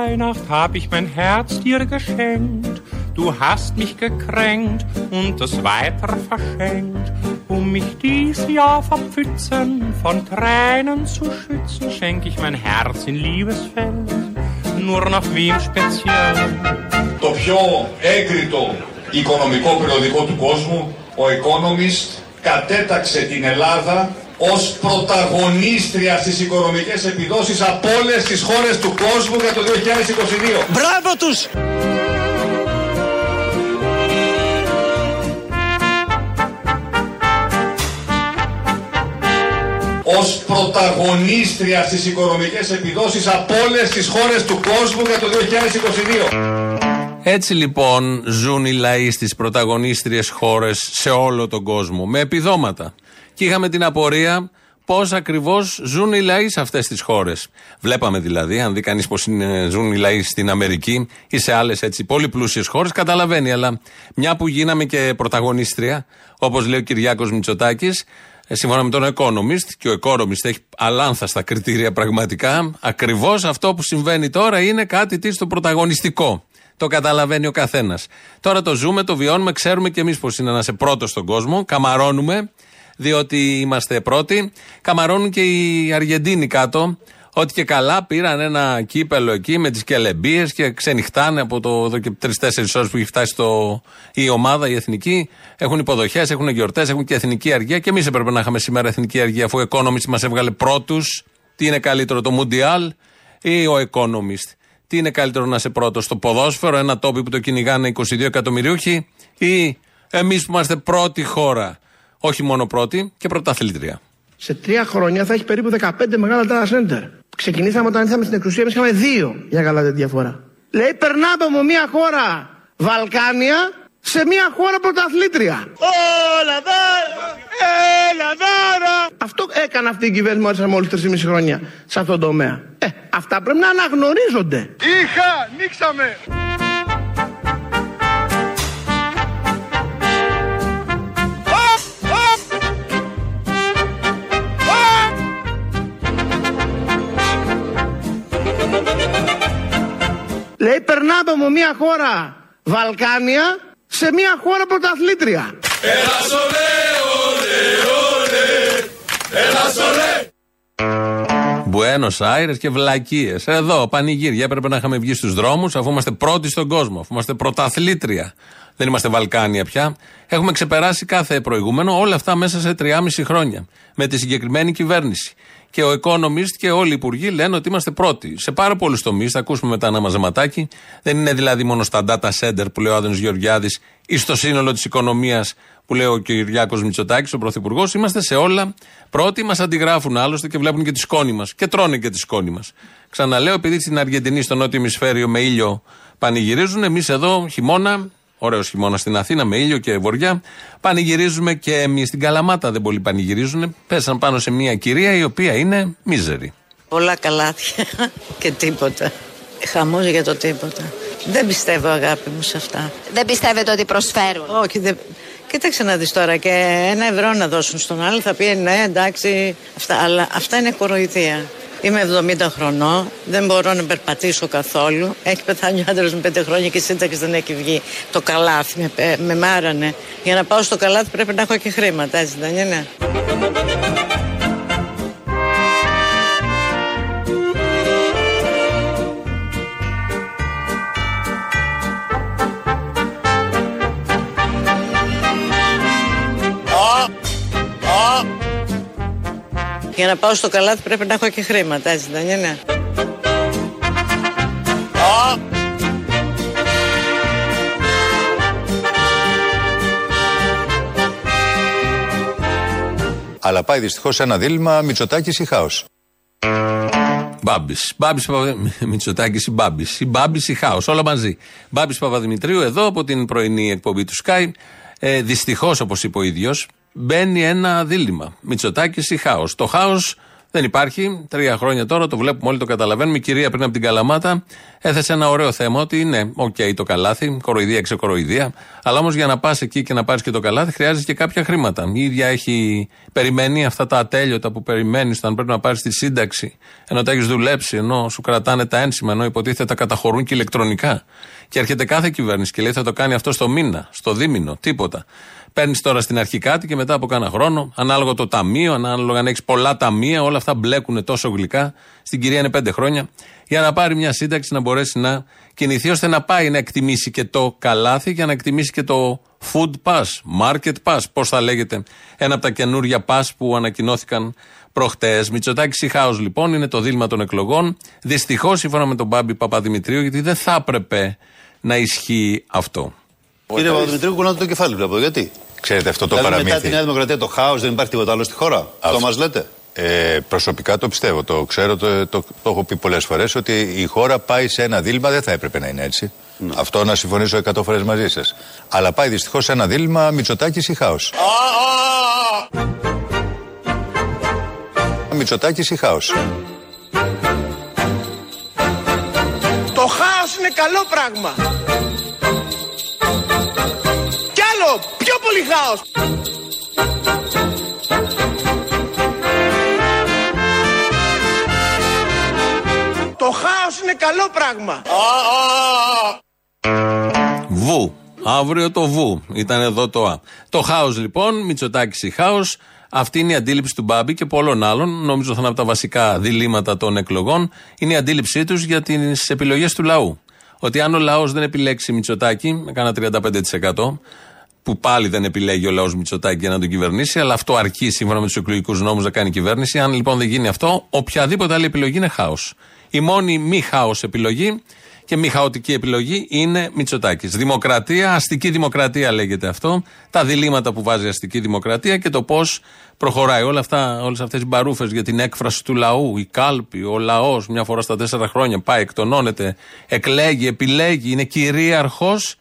Weihnacht hab ich mein Herz dir geschenkt. Du hast mich gekränkt und es weiter verschenkt. Um mich dies Jahr vor Pfützen von Tränen zu schützen, schenk ich mein Herz in Liebesfällen, nur noch wem speziell. Το πιο έγκριτο οικονομικό περιοδικό του κόσμου, ο Economist, κατέταξε την Ελλάδα ως πρωταγωνίστρια στις οικονομικές επιδόσεις από όλες τις χώρες του κόσμου για το 2022. Μπράβο τους! ως πρωταγωνίστρια στις οικονομικές επιδόσεις από όλες τις χώρες του κόσμου για το 2022. Έτσι λοιπόν ζουν οι λαοί στις πρωταγωνίστριες χώρες σε όλο τον κόσμο με επιδόματα. Και είχαμε την απορία πώς ακριβώς ζουν οι λαοί σε αυτές τις χώρες. Βλέπαμε δηλαδή, αν δει κανείς πώς ζουν οι λαοί στην Αμερική ή σε άλλες έτσι πολύ πλούσιες χώρες, καταλαβαίνει. Αλλά μια που γίναμε και πρωταγωνίστρια, όπως λέει ο Κυριάκος Μητσοτάκης, ε, σύμφωνα με τον Economist, και ο Economist έχει αλάνθαστα κριτήρια πραγματικά, ακριβώς αυτό που συμβαίνει τώρα είναι κάτι τι στο πρωταγωνιστικό. Το καταλαβαίνει ο καθένας. Τώρα το ζούμε, το βιώνουμε, ξέρουμε κι εμείς πώς είναι να είσαι πρώτος στον κόσμο. Καμαρώνουμε, διότι είμαστε πρώτοι. Καμαρώνουν και οι Αργεντίνοι κάτω. Ότι και καλά πήραν ένα κύπελο εκεί με τις κελεμπίες και ξενυχτάνε από το εδώ και τρει-τέσσερι ώρες που έχει φτάσει το, η ομάδα, η εθνική. Έχουν υποδοχές, έχουν γιορτές, έχουν και εθνική αργία. Και εμείς έπρεπε να είχαμε σήμερα εθνική αργία, αφού ο Economist μας έβγαλε πρώτους. Τι είναι καλύτερο, το Mundial ή ο Economist; Τι είναι καλύτερο να είσαι πρώτος στο ποδόσφαιρο, ένα τόπι που το κυνηγάνε 22 εκατομμυρίουχοι, ή εμείς που είμαστε πρώτη χώρα, όχι μόνο πρώτη και πρωταθλήτρια. Σε τρία χρόνια θα έχει περίπου 15 μεγάλα data center. Ξεκινήσαμε όταν ήρθαμε στην εξουσία, εμείς είχαμε δύο για καλά τη διαφορά. Λέει, περνάμε από μια χώρα Βαλκάνια σε μια χώρα πρωταθλήτρια. Όλα δώρα! Έλα δώρα! Αυτό έκανε αυτή η κυβέρνηση μόλις 3,5 χρόνια σε αυτόν τον τομέα. Ε, αυτά πρέπει να αναγνωρίζονται. Είχα, νίξαμε. Λέει περνάμε από μια χώρα Βαλκάνια σε μια χώρα πρωταθλήτρια. Έλα σολέ, ολέ, ολέ. Έλα σολέ. Μπουένος Άιρες και βλακίες. Εδώ, πανηγύρια. Έπρεπε να είχαμε βγει στους δρόμους αφού είμαστε πρώτοι στον κόσμο, αφού είμαστε πρωταθλήτρια. Δεν είμαστε Βαλκάνια πια. Έχουμε ξεπεράσει κάθε προηγούμενο, όλα αυτά μέσα σε 3,5 χρόνια. Με τη συγκεκριμένη κυβέρνηση. Και ο Economist και όλοι οι υπουργοί λένε ότι είμαστε πρώτοι. Σε πάρα πολλούς τομείς, θα ακούσουμε μετά ένα μαζεματάκι. Δεν είναι δηλαδή μόνο στα data center που λέει ο Άδενο Γεωργιάδης ή στο σύνολο της οικονομίας που λέει ο Κυριάκος Μητσοτάκης, ο Πρωθυπουργός. Είμαστε σε όλα πρώτοι, μας αντιγράφουν άλλωστε και βλέπουν και τη σκόνη μας. Και τρώνε και τη σκόνη μας. Ξαναλέω, επειδή στην Αργεντινή, στο νότιο ημισφαίριο με ήλιο πανηγυρίζουν, εμείς εδώ χειμώνα Ωραίος χειμώνας στην Αθήνα με ήλιο και βοριά. Πανηγυρίζουμε και εμείς στην Καλαμάτα δεν πολύ πανηγυρίζουν. Πέσαν πάνω σε μια κυρία η οποία είναι μίζερη. Πολλά καλάθια και τίποτα. Χαμός για το τίποτα. Δεν πιστεύω αγάπη μου σε αυτά. Δεν πιστεύετε ότι προσφέρουν; Όχι, δεν... Κοίταξε να δεις τώρα και ένα ευρώ να δώσουν στον άλλο θα πει ναι εντάξει αυτά, αλλά αυτά είναι κοροϊδία. Είμαι 70 χρονών, δεν μπορώ να περπατήσω καθόλου. Έχει πεθάνει ο άντρας μου 5 χρόνια και η σύνταξη δεν έχει βγει. Το καλάθι με, με μάρανε. Για να πάω στο καλάθι πρέπει να έχω και χρήματα, έτσι δεν είναι; Για να πάω στο καλάθι πρέπει να έχω και χρήματα, έτσι δεν είναι; Αλλά πάει δυστυχώς σε ένα δίλημα Μητσοτάκης ή χάος. Μπάμπης. Μπάμπης Μητσοτάκης ή Μπάμπης. Ή Μπάμπης ή Χάος. Όλα μαζί. Μπάμπης Παπαδημητρίου εδώ από την πρωινή εκπομπή του Sky. Ε, Δυστυχώς, όπως είπε ο ίδιος, μπαίνει ένα δίλημα. Μητσοτάκης ή χάος. Το χάος Δεν υπάρχει. Τρία χρόνια τώρα το βλέπουμε όλοι, το καταλαβαίνουμε. Η κυρία πριν από την Καλαμάτα έθεσε ένα ωραίο θέμα ότι ναι, οκ, το καλάθι, κοροϊδία, ξεκοροϊδία. Αλλά όμως για να πας εκεί και να πάρεις και το καλάθι χρειάζεται και κάποια χρήματα. Η ίδια έχει περιμένει αυτά τα ατέλειωτα που περιμένεις όταν πρέπει να πάρεις τη σύνταξη, ενώ τα έχεις δουλέψει, ενώ σου κρατάνε τα ένσημα, ενώ υποτίθεται τα καταχωρούν και ηλεκτρονικά. Και έρχεται κάθε κυβέρνηση και λέει θα το κάνει αυτό στο μήνα, στο δίμηνο, τίποτα. Παίρνεις τώρα στην αρχή κάτι και μετά από κάνα χρόνο, ανάλογα το ταμείο, ανάλογα αν έχεις πολλά ταμεία, όλα αυτά μπλέκουν τόσο γλυκά. Στην κυρία είναι πέντε χρόνια, για να πάρει μια σύνταξη να μπορέσει να κινηθεί ώστε να πάει να εκτιμήσει και το καλάθι για να εκτιμήσει και το food pass, market pass, πώς θα λέγεται, ένα από τα καινούργια pass που ανακοινώθηκαν προχτές. Μητσοτάκη Χάο λοιπόν είναι το δίλημα των εκλογών. Δυστυχώς σύμφωνα με τον Μπάμπη Παπαδημητρίου, γιατί δεν θα έπρεπε να ισχύει αυτό. Κύριε Παπαδημητρίου, κουνάτε το κεφάλι, βλέπω. Γιατί; Ξέρετε αυτό το δηλαδή, παραμύθι. μετά τη Νέα Δημοκρατία το χάος δεν υπάρχει τίποτα άλλο στη χώρα; Αυτό μας λέτε; Ε, προσωπικά το πιστεύω. Το ξέρω, το, το, το έχω πει πολλές φορές ότι η χώρα πάει σε ένα δίλημα. Δεν θα έπρεπε να είναι έτσι. Ναι. Αυτό να συμφωνήσω εκατό φορές μαζί σας. Αλλά πάει δυστυχώς σε ένα δίλημα Μητσοτάκης ή χάος. Μητσοτάκης ή χάος. Το χάος είναι καλό πράγμα. Πιο πολύ χάος. Το χάος είναι καλό πράγμα. Βου. Αύριο το Βου. Ήταν εδώ το Α. Το χάος λοιπόν, Μητσοτάκης ή χάος. Αυτή είναι η αντίληψη του Μπάμπη και πολλών άλλων. Νομίζω θα είναι από τα βασικά διλήμματα των εκλογών. Είναι η αντίληψή τους για τις επιλογές του λαού. Ότι αν ο λαός δεν επιλέξει Μητσοτάκη, με κάνα 35%, που πάλι δεν επιλέγει ο λαός Μητσοτάκη για να τον κυβερνήσει, αλλά αυτό αρκεί σύμφωνα με τους εκλογικούς νόμους να κάνει κυβέρνηση. Αν λοιπόν δεν γίνει αυτό, οποιαδήποτε άλλη επιλογή είναι χάος. Η μόνη μη χάος επιλογή και μη χαοτική επιλογή είναι Μητσοτάκης. Δημοκρατία, αστική δημοκρατία λέγεται αυτό. Τα διλήμματα που βάζει η αστική δημοκρατία και το πώς προχωράει. Όλα αυτά, όλες αυτές οι μπαρούφες για την έκφραση του λαού, η κάλπη, ο λαός, μια φορά στα τέσσερα χρόνια πάει, εκτονώνεται, εκλέγει, επιλέγει, είναι κυρίαρχος.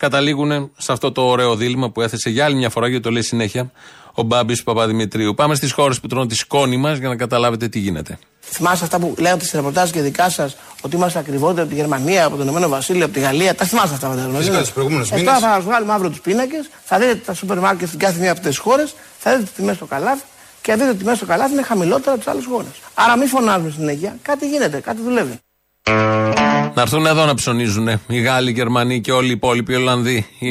Καταλήγουν σε αυτό το ωραίο δίλημα που έθεσε για άλλη μια φορά, γιατί το λέει συνέχεια ο Μπάμπης Παπαδημητρίου. Πάμε στις χώρες που τρώνε τη σκόνη μας για να καταλάβετε τι γίνεται. Θυμάστε αυτά που λέγατε σε ρεπορτάζ και δικά σας ότι είμαστε ακριβότεροι από τη Γερμανία, από το Ηνωμένο Βασίλειο, από τη Γαλλία. Τα θυμάστε αυτά φαντάζομαι. Φυσικά, δεν τους προηγούμενους είναι; Ε, μήνες. Τώρα θα σα βγάλουμε αύριο τους πίνακες, θα δείτε τα σούπερ μάρκετ στην κάθε μία από αυτέ τις χώρες, θα δείτε τις τιμές στο καλάθι και θα δείτε ότι οι τιμές στο καλάθι είναι χαμηλότερα από τις άλλες χώρες. Άρα μην φωνάζουμε συνέχεια, κάτι γίνεται, κάτι δουλεύει. Να έρθουν εδώ να ψωνίζουν οι Γάλλοι, οι Γερμανοί και όλοι οι υπόλοιποι Ολλανδοί. Οι,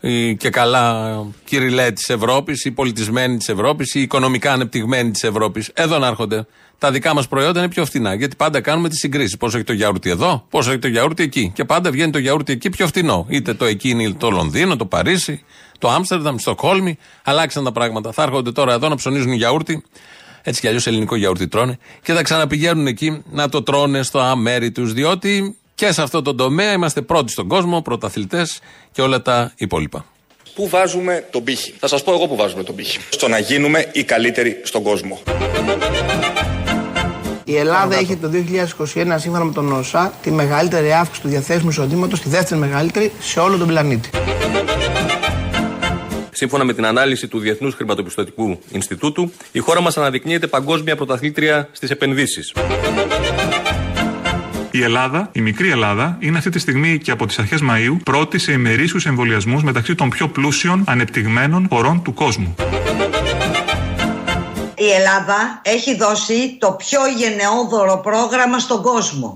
οι και καλά κυριλέ της Ευρώπης, οι πολιτισμένοι της Ευρώπης, οι οικονομικά ανεπτυγμένοι της Ευρώπης. Εδώ να έρχονται. Τα δικά μας προϊόντα είναι πιο φθηνά. Γιατί πάντα κάνουμε τις συγκρίσεις. Πόσο έχει το γιαούρτι εδώ, πόσο έχει το γιαούρτι εκεί. Και πάντα βγαίνει το γιαούρτι εκεί πιο φθηνό. Είτε το εκεί είναι το Λονδίνο, το Παρίσι, το Άμστερνταμ, το Στοκχόλμη. Αλλάξαν τα πράγματα. Θα έρχονται τώρα εδώ να ψωνίζουν γιαούρτι. Έτσι κι αλλιώς ελληνικό γιαούρτι τρώνε. Και θα ξαναπηγαίνουν εκεί να το τρώνε στο αμέρι τους. Διότι και σε αυτό το τομέα είμαστε πρώτοι στον κόσμο, πρωταθλητές και όλα τα υπόλοιπα. Πού βάζουμε τον πύχη; Θα σας πω εγώ πού βάζουμε τον πύχη. Στο να γίνουμε οι καλύτεροι στον κόσμο. Η Ελλάδα είχε το 2021 σύμφωνα με τον ΩΣΑ τη μεγαλύτερη αύξηση του διαθέσιμου εισοδήματος, τη δεύτερη μεγαλύτερη σε όλο τον πλανήτη. Σύμφωνα με την ανάλυση του Διεθνούς Χρηματοπιστωτικού Ινστιτούτου, η χώρα μας αναδεικνύεται παγκόσμια πρωταθλήτρια στις επενδύσεις. Η Ελλάδα, η μικρή Ελλάδα, είναι αυτή τη στιγμή και από τις αρχές Μαΐου πρώτη σε ημερήσιους εμβολιασμούς μεταξύ των πιο πλούσιων ανεπτυγμένων χωρών του κόσμου. Η Ελλάδα έχει δώσει το πιο γενναιόδωρο πρόγραμμα στον κόσμο.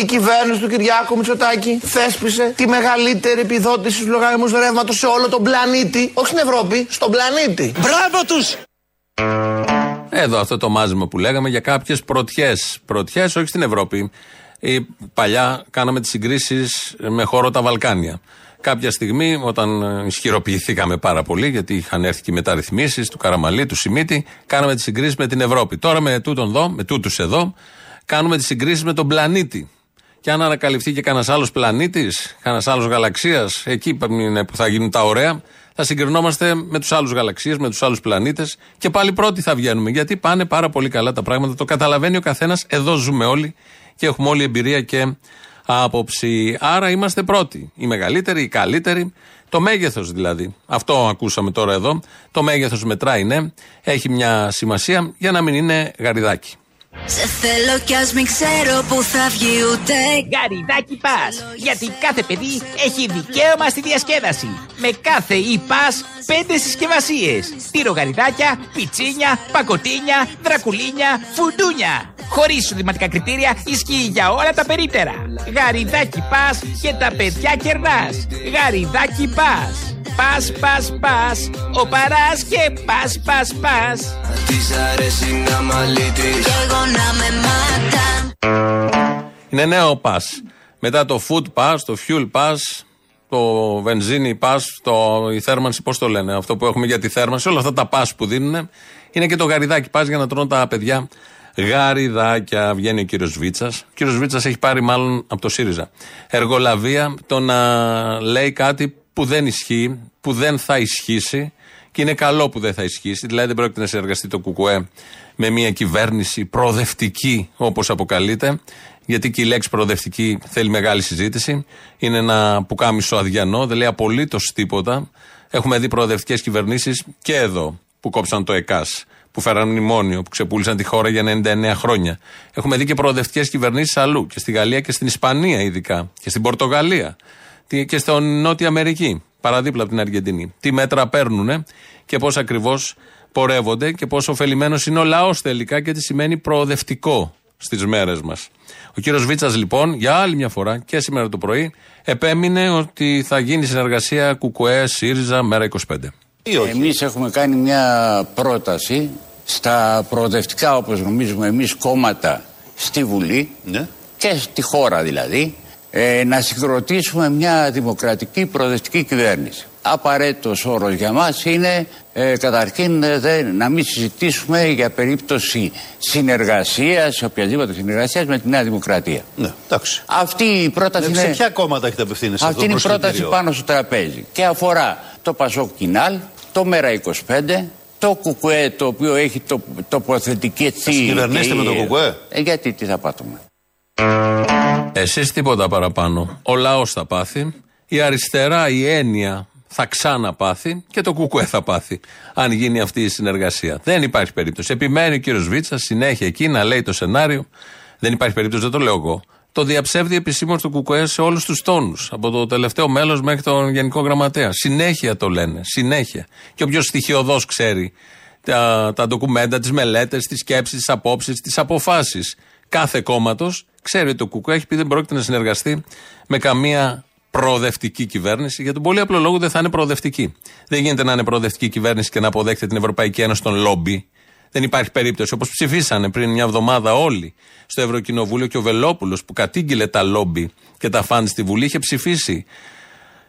Η κυβέρνηση του Κυριάκου Μητσοτάκη θέσπισε τη μεγαλύτερη επιδότηση στους λογαριασμούς ρεύματος σε όλο τον πλανήτη. Όχι στην Ευρώπη, στον πλανήτη. Μπράβο τους! Εδώ αυτό το μάζεμα που λέγαμε για κάποιες πρωτιές. Πρωτιές, όχι στην Ευρώπη. Η, παλιά κάναμε τις συγκρίσεις με χώρο τα Βαλκάνια. Κάποια στιγμή, όταν ε, ισχυροποιηθήκαμε πάρα πολύ, γιατί είχαν έρθει και οι μεταρρυθμίσεις του Καραμαλή, του Σιμίτη, κάναμε τις συγκρίσεις με την Ευρώπη. Τώρα με τούτον εδώ, με τούτους εδώ, κάνουμε τις συγκρίσεις με τον πλανήτη. Και αν ανακαλυφθεί και κανένας άλλος πλανήτης, κανένας άλλος γαλαξίας, εκεί είναι που θα γίνουν τα ωραία, θα συγκρινόμαστε με τους άλλους γαλαξίες, με τους άλλους πλανήτες και πάλι πρώτοι θα βγαίνουμε. Γιατί πάνε πάρα πολύ καλά τα πράγματα. Το καταλαβαίνει ο καθένας. Εδώ ζούμε όλοι και έχουμε όλη εμπειρία και άποψη. Άρα είμαστε πρώτοι. Οι μεγαλύτεροι, οι καλύτεροι. Το μέγεθος δηλαδή. Αυτό ακούσαμε τώρα εδώ. Το μέγεθος μετράει, ναι. Έχει μια σημασία για να μην είναι γαριδάκι. Σε θέλω κι ας μην ξέρω που θα βγει ούτε Γαριδάκι πας Γιατί κάθε παιδί έχει δικαίωμα στη διασκέδαση. Με κάθε ή πας πέντε συσκευασίες. Τυρογαριδάκια, πιτσίνια, πακοτίνια, δρακουλίνια, φουντούνια. Χωρίς εισοδηματικά κριτήρια ισχύει για όλα τα περίπτερα. Γαριδάκι πας και τα παιδιά κερνάς. Γαριδάκι πας. Πας, πας, πας, ο παράς και πας, πας, πας. Της αρέσει να μαλίτης Κι εγώ να με μάτα Είναι νέο pass. Μετά το food pass, το fuel pass, το βενζίνη pass, το, η θέρμανση, πώς το λένε, αυτό που έχουμε για τη θέρμανση, όλα αυτά τα pass που δίνουν, είναι και το γαριδάκι pass για να τρώνε τα παιδιά γαριδάκια. Βγαίνει ο κύριος Βίτσας. Ο κύριος Βίτσας έχει πάρει μάλλον από το ΣΥΡΙΖΑ εργολαβία το να λέει κάτι που δεν ισχύει, που δεν θα ισχύσει και είναι καλό που δεν θα ισχύσει. Δηλαδή δεν πρόκειται να συνεργαστεί το ΚΚΕ με μια κυβέρνηση προοδευτική όπως αποκαλείται. Γιατί και η λέξη προοδευτική θέλει μεγάλη συζήτηση. Είναι ένα πουκάμισο αδιανό, δεν λέει απολύτως τίποτα. Έχουμε δει προοδευτικές κυβερνήσεις και εδώ που κόψαν το ΕΚΑΣ, που φέραν μνημόνιο, που ξεπούλησαν τη χώρα για 99 χρόνια. Έχουμε δει και προοδευτικές κυβερνήσεις αλλού, και στη Γαλλία και στην Ισπανία ειδικά, και στην Πορτογαλία τι- και στην Νότια Αμερική, παραδίπλα από την Αργεντινή. Τι μέτρα παίρνουν και πώς ακριβώς πορεύονται και πόσο ωφελημένος είναι ο λαός τελικά και τι σημαίνει προοδευτικό στις μέρες μας. Ο κύριος Βίτσας, λοιπόν, για άλλη μια φορά και σήμερα το πρωί, επέμεινε ότι θα γίνει συνεργασία ΚΚΕ, ΣΥΡΙΖΑ, μέρα 25. Εμείς έχουμε κάνει μια πρόταση στα προοδευτικά όπως νομίζουμε εμείς κόμματα στη Βουλή και στη χώρα δηλαδή ε, να συγκροτήσουμε μια δημοκρατική προοδευτική κυβέρνηση. Απαραίτητος όρος για μας είναι ε, καταρχήν ε, δεν- να μην συζητήσουμε για περίπτωση συνεργασίας, οποιαδήποτε συνεργασίας με τη Νέα Δημοκρατία. Ναι, εντάξει. Αυτή η πρόταση Ναι, σε είναι... ποια κόμματα έχετε απευθύνει σε Αυτή αυτό είναι το η πρόταση προσκλητήριο; πάνω στο τραπέζι και αφορά το Πασόκ Κινάλ, το Μέρα 25, το Κουκουέ το οποίο έχει το, τοποθετική Θα συγκυβερνήσετε με το ΚΚΕ; Ε, γιατί τι θα πάτουμε. Εσείς τίποτα παραπάνω. Ο λαός θα πάθει. Η αριστερά, η έννοια θα ξαναπάθει και το κουκουέ θα πάθει. Αν γίνει αυτή η συνεργασία. Δεν υπάρχει περίπτωση. Επιμένει ο κύριος Βίτσας συνέχεια εκεί να λέει το σενάριο. Δεν υπάρχει περίπτωση, δεν το λέω εγώ. Το διαψεύδει επισήμως το κουκουέ σε όλους τους τόνους. Από το τελευταίο μέλος μέχρι τον Γενικό Γραμματέα. Συνέχεια το λένε. Συνέχεια. Και όποιος στοιχειοδός ξέρει τα, τα ντοκουμέντα, τις μελέτες, τις σκέψεις, τις απόψεις, τις αποφάσεις κάθε κόμματος, ξέρει ότι το ΚΚΕ έχει πει δεν πρόκειται να συνεργαστεί με καμία προοδευτική κυβέρνηση. Για τον πολύ απλό λόγο δεν θα είναι προοδευτική. Δεν γίνεται να είναι προοδευτική κυβέρνηση και να αποδέχεται την Ευρωπαϊκή Ένωση των λόμπι. Δεν υπάρχει περίπτωση. Όπως ψηφίσανε πριν μια εβδομάδα όλοι στο Ευρωκοινοβούλιο και ο Βελόπουλος που κατήγγειλε τα λόμπι και τα φαν στη Βουλή είχε ψηφίσει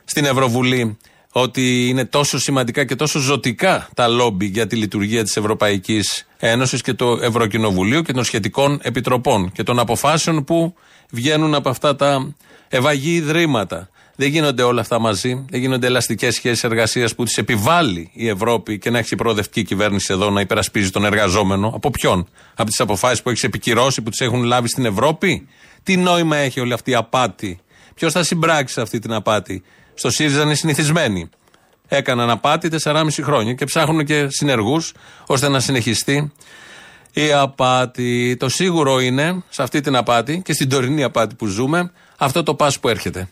στην Ευρωβουλή ότι είναι τόσο σημαντικά και τόσο ζωτικά τα λόμπι για τη λειτουργία της Ευρωπαϊκής Ένωσης και του Ευρωκοινοβουλίου και των σχετικών επιτροπών και των αποφάσεων που βγαίνουν από αυτά τα ευαγή ιδρύματα. Δεν γίνονται όλα αυτά μαζί. Δεν γίνονται ελαστικές σχέσεις εργασίας που τις επιβάλλει η Ευρώπη και να έχει προοδευτική κυβέρνηση εδώ να υπερασπίζει τον εργαζόμενο. Από ποιον; Από τις αποφάσεις που έχεις επικυρώσει, που τις έχουν λάβει στην Ευρώπη; Τι νόημα έχει όλη αυτή η απάτη; Ποιος θα συμπράξει σε αυτή την απάτη; Στο ΣΥΡΙΖΑ είναι συνηθισμένοι. Έκαναν απάτη 4,5 χρόνια και ψάχνουν και συνεργούς ώστε να συνεχιστεί η απάτη. Το σίγουρο είναι σε αυτή την απάτη και στην τωρινή απάτη που ζούμε αυτό το πας που έρχεται.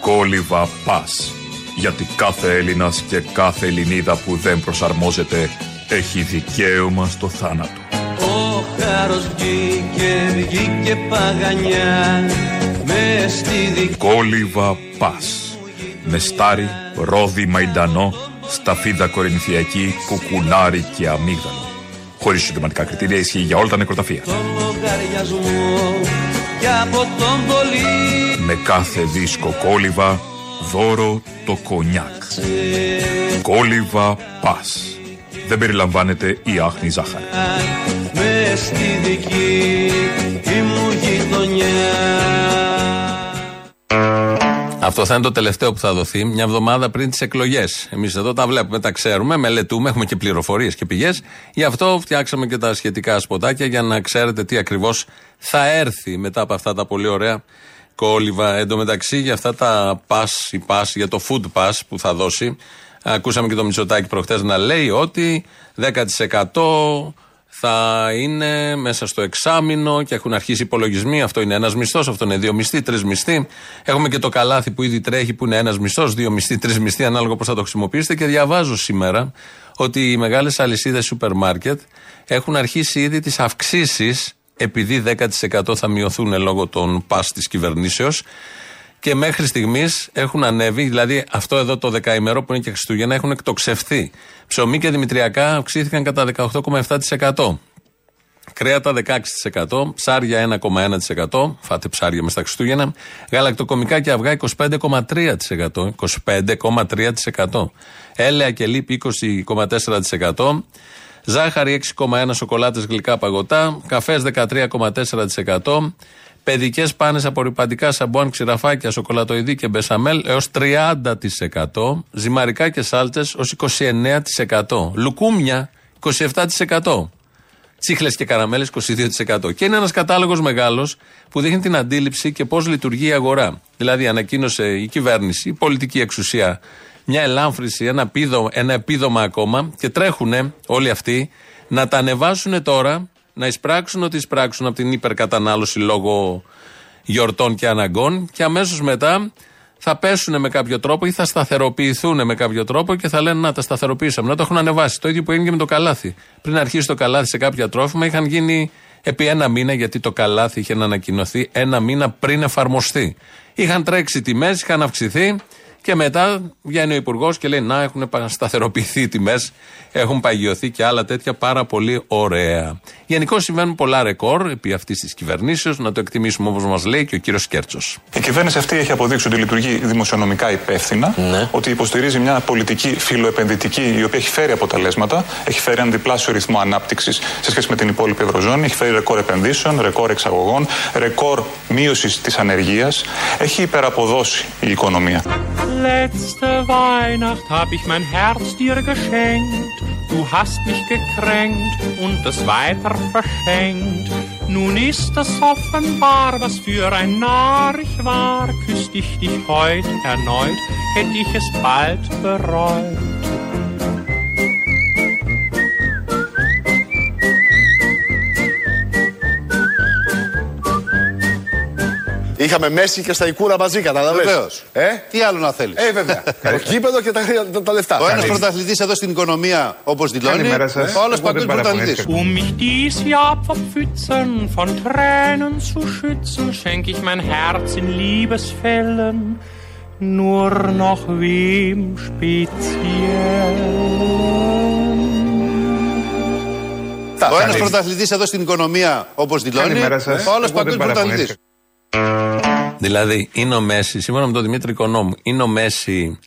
Κόλυβα πας. Γιατί κάθε Έλληνας και κάθε Ελληνίδα που δεν προσαρμόζεται έχει δικαίωμα στο θάνατο. Ο χάρος βγήκε, βγήκε παγανιά μες στη δική Κόλυβα πας. Μεστάρι, ρόδι μαϊντανό, σταφίδα κορινθιακή, κουκουνάρι και αμύγδαλο. Χωρίς συντοματικά κριτήρια ισχύει για όλα τα νεκροταφεία. λογαριασμό και από τον πολύ Με κάθε δίσκο κόλυβα, δώρο το κονιάκ. Κόλυβα πας. Δεν περιλαμβάνεται η άχνη ζάχαρη. μες στη δική μου γειτονιά Αυτό θα είναι το τελευταίο που θα δοθεί μια εβδομάδα πριν τις εκλογές. Εμείς εδώ τα βλέπουμε, τα ξέρουμε, μελετούμε, έχουμε και πληροφορίες και πηγές. Γι' αυτό φτιάξαμε και τα σχετικά σποτάκια για να ξέρετε τι ακριβώς θα έρθει μετά από αυτά τα πολύ ωραία κόλληβα. Εν τω μεταξύ, για αυτά τα pass, η pass, για το food pass που θα δώσει, ακούσαμε και το Μητσοτάκη προχτές να λέει ότι 10% θα είναι μέσα στο εξάμεινο και έχουν αρχίσει υπολογισμοί. Αυτό είναι ένας μισθός, αυτό είναι δύο μισθοί, τρεις μισθοί. Έχουμε και το καλάθι που ήδη τρέχει που είναι ένας μισθός, δύο μισθοί, τρεις μισθοί, ανάλογα πώς θα το χρησιμοποιήσετε. Και διαβάζω σήμερα ότι οι μεγάλες αλυσίδες σούπερ μάρκετ έχουν αρχίσει ήδη τις αυξήσεις επειδή 10% θα μειωθούν λόγω των πας της κυβερνήσεως. Και μέχρι στιγμής έχουν ανέβει, δηλαδή αυτό εδώ το δεκαημερό που είναι και Χριστούγεννα έχουν εκτοξευθεί. Ψωμί και δημητριακά αυξήθηκαν κατά 18,7%. Κρέατα 16%, ψάρια 1,1%, φάτε ψάρια μες στα Χριστούγεννα, γαλακτοκομικά και αυγά 25,3%, 25,3%, έλαια και λίπη 20,4%, ζάχαρη 6,1% σοκολάτες γλυκά παγωτά, καφές 13,4%, Παιδικές πάνες απορριπαντικά σαμπουάν, ξηραφάκια, σοκολατοειδή και μπεσαμέλ έως 30%. Ζυμαρικά και σάλτσε ως 29%. Λουκούμια 27%. Τσίχλες και καραμέλες 22%. Και είναι ένας κατάλογος μεγάλος που δείχνει την αντίληψη και πώς λειτουργεί η αγορά. Δηλαδή, ανακοίνωσε η κυβέρνηση, η πολιτική εξουσία, μια ελάμφρυση, ένα, πίδο, ένα επίδομα ακόμα και τρέχουν όλοι αυτοί να τα ανεβάσουν τώρα να εισπράξουν ό,τι εισπράξουν από την υπερκατανάλωση λόγω γιορτών και αναγκών και αμέσως μετά θα πέσουν με κάποιο τρόπο ή θα σταθεροποιηθούν με κάποιο τρόπο και θα λένε Να τα σταθεροποιήσαμε, να το έχουν ανεβάσει. Το ίδιο που έγινε και με το καλάθι. Πριν αρχίσει το καλάθι σε κάποια τρόφιμα, είχαν γίνει επί ένα μήνα, γιατί το καλάθι είχε ανακοινωθεί ένα μήνα πριν εφαρμοστεί. Είχαν τρέξει τιμές, είχαν αυξηθεί και μετά βγαίνει ο Υπουργός και λέει: Να, έχουν σταθεροποιηθεί οι τιμές, έχουν παγιωθεί και άλλα τέτοια πάρα πολύ ωραία. Γενικώ συμβαίνουν πολλά ρεκόρ επί αυτής της κυβερνήσεως, να το εκτιμήσουμε όπως μας λέει και ο κύριος Κέρτσος. Η κυβέρνηση αυτή έχει αποδείξει ότι λειτουργεί δημοσιονομικά υπεύθυνα, Ναι. ότι υποστηρίζει μια πολιτική φιλοεπενδυτική η οποία έχει φέρει αποτελέσματα, έχει φέρει έναν διπλάσιο ρυθμό ανάπτυξης σε σχέση με την υπόλοιπη Ευρωζώνη, έχει φέρει ρεκόρ επενδύσεων, ρεκόρ εξαγωγών, ρεκόρ μείωσης της ανεργίας, έχει υπεραποδώσει η οικονομία. Letzte Weihnacht hab ich mein Herz dir geschenkt. Du hast mich gekränkt und es weiter verschenkt. Nun ist es offenbar, was für ein Narr ich war. Küsst ich dich heut erneut, hätt ich es bald bereut. Είχαμε Μέση και στα Ικούρα μαζί, καταλαβαίνεις. Βεβαίως. Ε; Τι άλλο να θέλεις; Ε, βέβαια. το κήπεδο και τα, τα, τα λεφτά. Ο ένας πρωταθλητής εδώ στην οικονομία, όπως δηλώνει. Καλημέρα σας. Ο άλλος Εγώ δεν παγκόσμιο παραπονήθηκα. πρωταθλητής. Um mich dies Jahr vor Pfützen von Tränen zu schützen, schenk ich mein Herz in Liebesfällen nur noch wem speziell. Ο ένας πρωταθλητής εδώ στην οικονομία, όπως δηλώνει. Καλημέρα σας. Ο άλλος Εγώ δεν παγκόσμιο πρωταθλητής. Δηλαδή, είναι ο Μέση, σύμφωνα με τον Δημήτρη Οικονόμου, είναι ο Μέση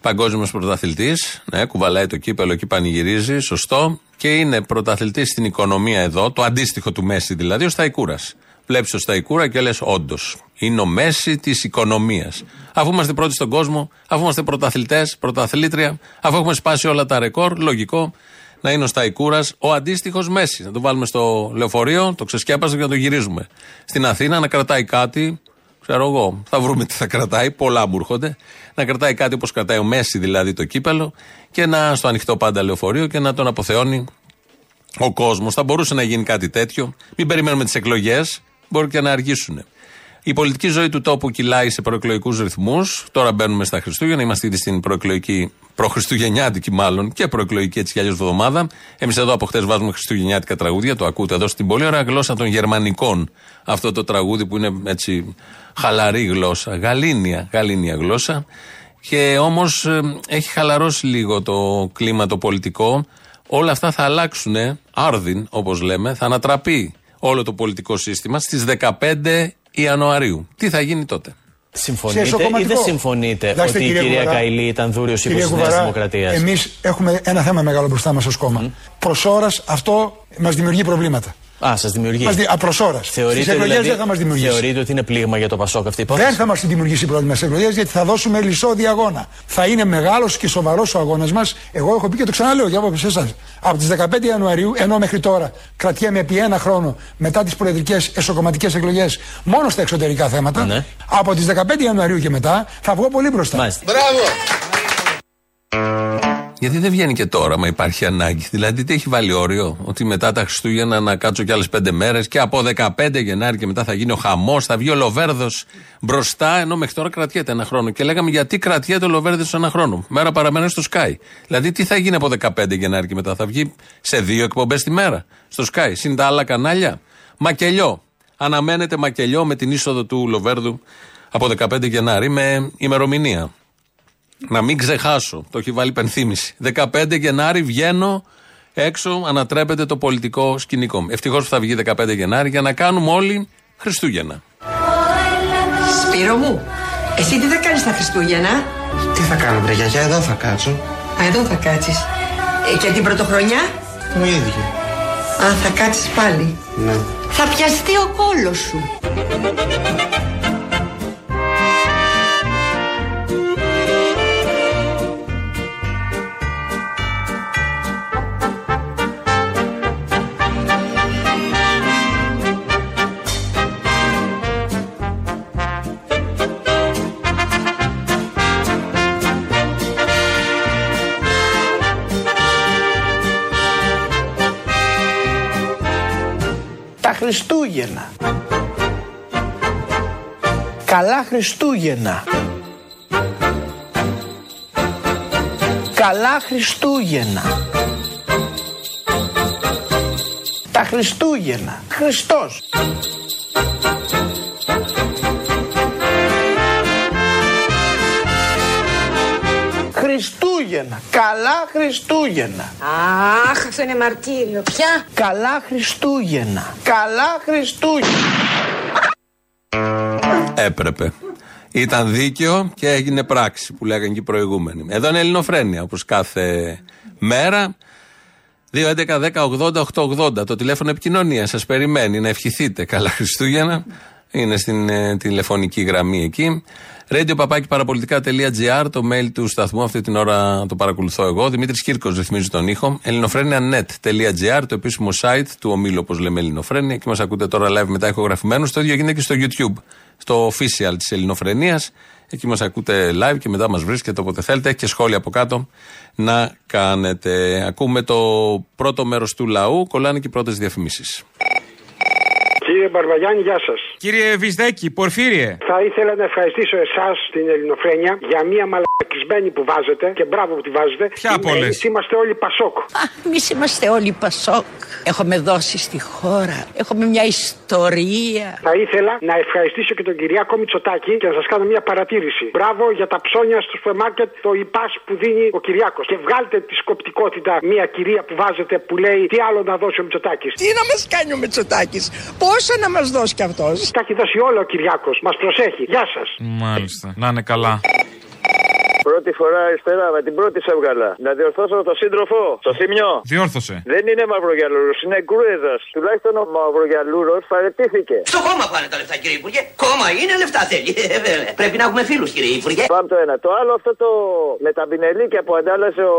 παγκόσμιος πρωταθλητής. Ναι, κουβαλάει το κύπελο και πανηγυρίζει, σωστό. Και είναι πρωταθλητής στην οικονομία εδώ, το αντίστοιχο του Μέση δηλαδή, ο Σταϊκούρας. Βλέπεις το Σταϊκούρα και λες, όντως, είναι ο Μέση της οικονομίας. Αφού είμαστε πρώτοι στον κόσμο, αφού είμαστε πρωταθλητές, πρωταθλήτρια, αφού έχουμε σπάσει όλα τα ρεκόρ, λογικό να είναι ο Σταϊκούρας ο αντίστοιχος Μέσης. Να το βάλουμε στο λεωφορείο, το ξεσκέπασε και να το γυρίζουμε. Στην Αθήνα να κρατάει κάτι, ξέρω εγώ, θα βρούμε τι θα κρατάει, πολλά μου έρχονται. Να κρατάει κάτι όπως κρατάει ο Μέση δηλαδή το κύπελο και να στο ανοιχτό πάντα λεωφορείο και να τον αποθεώνει ο κόσμος. Θα μπορούσε να γίνει κάτι τέτοιο. Μην περιμένουμε τις εκλογές, μπορεί και να αργήσουν. Η πολιτική ζωή του τόπου κυλάει σε προεκλογικούς ρυθμούς. Τώρα μπαίνουμε στα Χριστούγεννα, είμαστε ήδη στην προεκλογική, προχριστουγεννιάτικη μάλλον και προεκλογική έτσι κι αλλιώς εβδομάδα. Εμείς εδώ από χτες βάζουμε χριστουγεννιάτικα τραγούδια, το ακούτε εδώ στην πολύ ωραία γλώσσα των Γερμανικών. Αυτό το τραγούδι που είναι έτσι χαλαρή γλώσσα, γαλήνια, γαλήνια γλώσσα. Και όμως έχει χαλαρώσει λίγο το κλίμα το πολιτικό. Όλα αυτά θα αλλάξουν, άρδιν όπως λέμε, θα ανατραπεί όλο το πολιτικό σύστημα στις 15 Ιανουαρίου. Τι θα γίνει τότε; Συμφωνείτε ή εσωκομματικό. δεν συμφωνείτε Κοιτάξτε, ότι η κύριε κυρία Κουβαρά, Καηλή ήταν δούριο ύπο Κύριε της Νέας Κουβαρά, Δημοκρατίας; Εμείς έχουμε ένα θέμα μεγάλο μπροστά μας ως κόμμα. Προς Προς ώρας αυτό μας δημιουργεί προβλήματα. Α, σας δημιουργεί. Μας δι... Προς ώρας. Στις Θεωρείτε, εκλογές δηλαδή, δεν θα μας δημιουργήσει. θεωρείτε ότι είναι πλήγμα για το Πασόκ αυτή η υπόθεση; Δεν θα μας δημιουργήσει πρόβλημα στις εκλογές γιατί θα δώσουμε λυσόδη αγώνα. Θα είναι μεγάλος και σοβαρός ο αγώνας μας. Εγώ έχω πει και το ξαναλέω για άποψη εσάς. Από τις 15 Ιανουαρίου, ενώ μέχρι τώρα κρατιέμαι επί ένα χρόνο μετά τις προεδρικές εσωκομματικές εκλογές μόνο στα εξωτερικά θέματα. Ναι. Από τις 15 Ιανουαρίου και μετά θα βγω πολύ μπροστά. Μπράβο! Γιατί δεν βγαίνει και τώρα, μα υπάρχει ανάγκη. Δηλαδή, τι έχει βάλει όριο, ότι μετά τα Χριστούγεννα να κάτσω κι άλλες πέντε μέρες και από 15 Γενάρη και μετά θα γίνει ο χαμός, θα βγει ο Λοβέρδος μπροστά, ενώ μέχρι τώρα κρατιέται ένα χρόνο. Και λέγαμε γιατί κρατιέται ο Λοβέρδο ένα χρόνο. Μέρα παραμένει στο Sky. Δηλαδή, τι θα γίνει από 15 Γενάρη και μετά, θα βγει σε δύο εκπομπές τη μέρα στο Sky. Συν τα άλλα κανάλια. Μακελιό. Αναμένεται μακελιό με την είσοδο του Λοβέρδου από 15 Γενάρη με ημερομηνία. Να μην ξεχάσω, το έχει βάλει υπενθύμηση. 15 Γενάρη βγαίνω έξω, ανατρέπεται το πολιτικό σκηνικό. Ευτυχώς που θα βγει 15 Γενάρη για να κάνουμε όλοι Χριστούγεννα. Σπύρο μου, εσύ τι θα κάνεις τα Χριστούγεννα; Τι θα κάνω, βρε γιαγιά, εδώ θα κάτσω. Α, εδώ θα κάτσεις. Ε, και την πρωτοχρονιά; Το ίδιο. Α, θα κάτσεις πάλι. Ναι. Θα πιαστεί ο κόλος σου. Χριστούγεννα. Καλά Χριστούγεννα. Τα Χριστούγεννα. Χριστός. Χριστούγεννα. Καλά Χριστούγεννα. Αχ, αυτό είναι μαρτύριο. Ποια; Καλά Χριστούγεννα. Καλά Χριστούγεννα. Έπρεπε. Ήταν δίκαιο και έγινε πράξη που λέγανε και οι προηγούμενοι. Εδώ είναι Ελληνοφρένια όπως κάθε μέρα. 2.11.10.80.880 το τηλέφωνο επικοινωνία σας περιμένει να ευχηθείτε. Καλά Χριστούγεννα. Είναι στην ε, τηλεφωνική γραμμή εκεί. radiopapakiparapolitica.gr το mail του σταθμού. Αυτή την ώρα το παρακολουθώ εγώ. Δημήτρης Κύρκος ρυθμίζει τον ήχο. ελληνοφρένια.net.gr το επίσημο site του ομίλου, όπως λέμε Ελληνοφρένια. Και μας ακούτε τώρα live μετά ηχογραφημένους. Το ίδιο γίνεται και στο YouTube. Στο official της Ελληνοφρενία. Εκεί μας ακούτε live και μετά μας βρίσκετε όποτε θέλετε. Έχει και σχόλια από κάτω να κάνετε. Ακούμε το πρώτο μέρος του λαού. Κολλάνε και οι πρώτες διαφημίσεις. Κύριε Μπαρβαγιάννη, γεια σας. Κύριε Βυσδέκη, Πορφύριε. Θα ήθελα να ευχαριστήσω εσάς την Ελληνοφρένια για μια μαλακισμένη που βάζετε και μπράβο που τη βάζετε. Ποια από όλες; Εμείς είμαστε όλοι Πασόκ. Εμείς είμαστε όλοι Πασόκ. Έχουμε δώσει στη χώρα. Έχουμε μια ιστορία. Θα ήθελα να ευχαριστήσω και τον Κυριάκο Μητσοτάκη και να σας κάνω μια παρατήρηση. Μπράβο για τα ψώνια στο σούπερ μάρκετ, το υπάς που δίνει ο Κυριάκος. Και βγάλτε τη σκοπτικότητα μια κυρία που βάζετε που λέει τι άλλο να δώσει ο Μητσοτάκης. Τι να μας κάνει ο Μητσοτάκης; Πόσα να μας δώσει κι αυτός. Τα έχει δώσει όλα ο Κυριάκος. Μας προσέχει. Γεια σας. Μάλιστα. Να είναι καλά. Πρώτη φορά αριστερά, με την πρώτη σε έβγαλα. Να διορθώσω το σύντροφο, το θύμιο; Διόρθωσε. Δεν είναι μαυρογιαλούρος, είναι κρούεδα. Τουλάχιστον ο μαυρογιαλούρος παρετήθηκε. Στο κόμμα πάνε τα λεφτά, κύριε Υπουργέ. Κόμμα είναι, λεφτά θέλει. Ε, βέβαια. Πρέπει να έχουμε φίλους, κύριε Υπουργέ. Πάμε το ένα. Το άλλο αυτό το με τα μπινελίκια που αντάλλασε ο